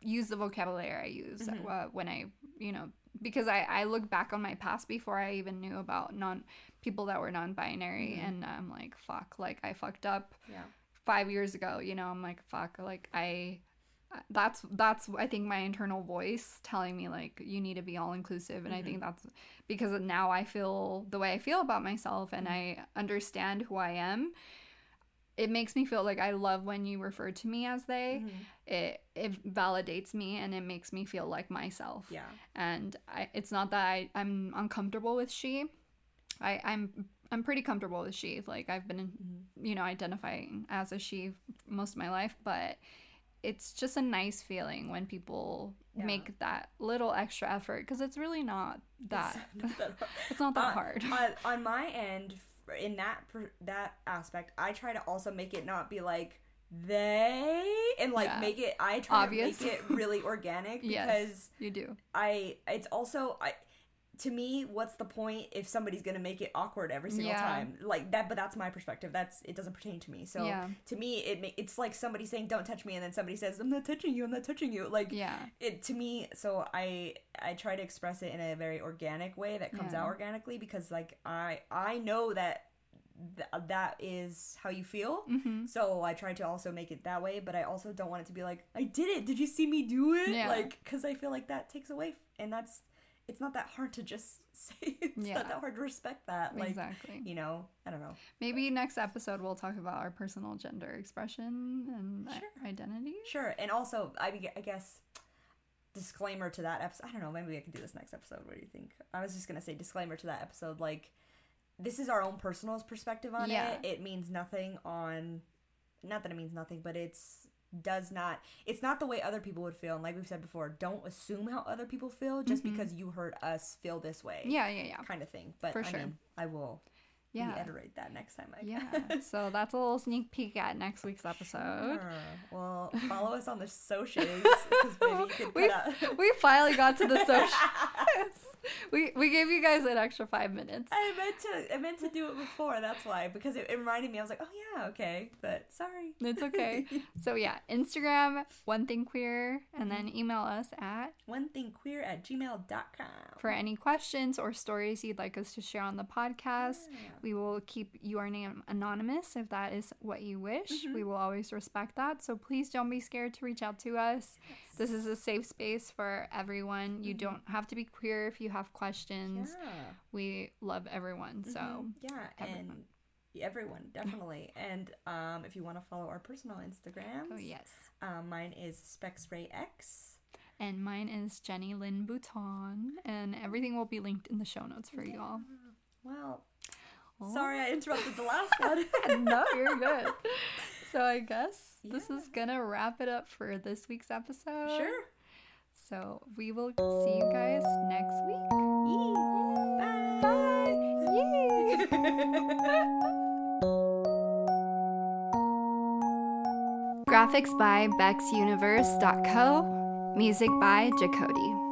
use the vocabulary I use Mhm. uh, when I, you know, because I, I look back on my past before I even knew about non people that were non-binary, Mhm. and I'm like, fuck, like I fucked up Yeah. five years ago. You know, I'm like, fuck, like I. That's that's I think my internal voice telling me like you need to be all inclusive and I think that's because now I feel the way I feel about myself and I understand who I am. It makes me feel like I love when you refer to me as they. Mhm. It it validates me and it makes me feel like myself. Yeah. And I, it's not that I, I'm uncomfortable with she. I, I'm I'm pretty comfortable with she. Like I've been, Mhm. you know, identifying as a she most of my life, but it's just a nice feeling when people Yeah. make that little extra effort because it's really not that. *laughs* *laughs* It's not that It's not that hard. on, on my end, in that that aspect, I try to also make it not be like they and like Yeah. make it. I try Obvious. to make it really organic *laughs* because yes, you do. I it's also I to me what's the point if somebody's gonna make it awkward every single Yeah. time like that but that's my perspective that's it doesn't pertain to me so Yeah. to me it ma- it's like somebody saying don't touch me and then somebody says i'm not touching you i'm not touching you like Yeah. it to me so i i try to express it in a very organic way that comes Yeah. out organically because like i i know that th- that is how you feel. Mm-hmm. So I try to also make it that way, but I also don't want it to be like, I did it. Did you see me do it? Yeah. Like, because I feel like that takes away, f- and that's, it's not that hard to just *laughs* say. It's Yeah. not that hard to respect that. Like, exactly. you know, I don't know. Maybe next episode we'll talk about our personal gender expression and i- Sure. identity. Sure. And also, I, be- I guess, disclaimer to that episode. I don't know. Maybe I can do this next episode. What do you think? I was just going to say disclaimer to that episode. Like, this is our own personal perspective on Yeah. it. It means nothing on, not that it means nothing, but it's does not it's not the way other people would feel and like we've said before don't assume how other people feel just Mhm. because you heard us feel this way Yeah, yeah, yeah. kind of thing but For i sure. mean i will Yeah. reiterate that next time i Yeah. *laughs* so that's a little sneak peek at next week's episode. Sure. well follow us on the *laughs* socials because maybe you could We- We finally got to the *laughs* socials. *laughs* we we gave you guys an extra five minutes. I meant to I meant to do it before. That's why because it, it reminded me. I was like, oh yeah, okay, but sorry. It's okay. *laughs* So yeah, Instagram, one thing queer, and then mm-hmm. email us at One thing queer at gmail.com. for any questions or stories you'd like us to share on the podcast. Yeah. We will keep your name anonymous if that is what you wish. Mm-hmm. We will always respect that. So please don't be scared to reach out to us. This is a safe space for everyone. You don't have to be queer if you have questions. Yeah. We love everyone. So Mhm. yeah, everyone. and everyone definitely. and um, if you want to follow our personal Instagrams, oh yes. um, mine is SpexRayX. And mine is Jenny Lynn Bouton. And everything will be linked in the show notes for you all. Well, Oh. sorry I interrupted the last one. *laughs* no, you're good. *laughs* So I guess this is gonna wrap it up for this week's episode. sure. So we will see you guys next week. Yee. Bye. Yee. *laughs* *laughs* Graphics by BexUniverse.co. Music by Jacody.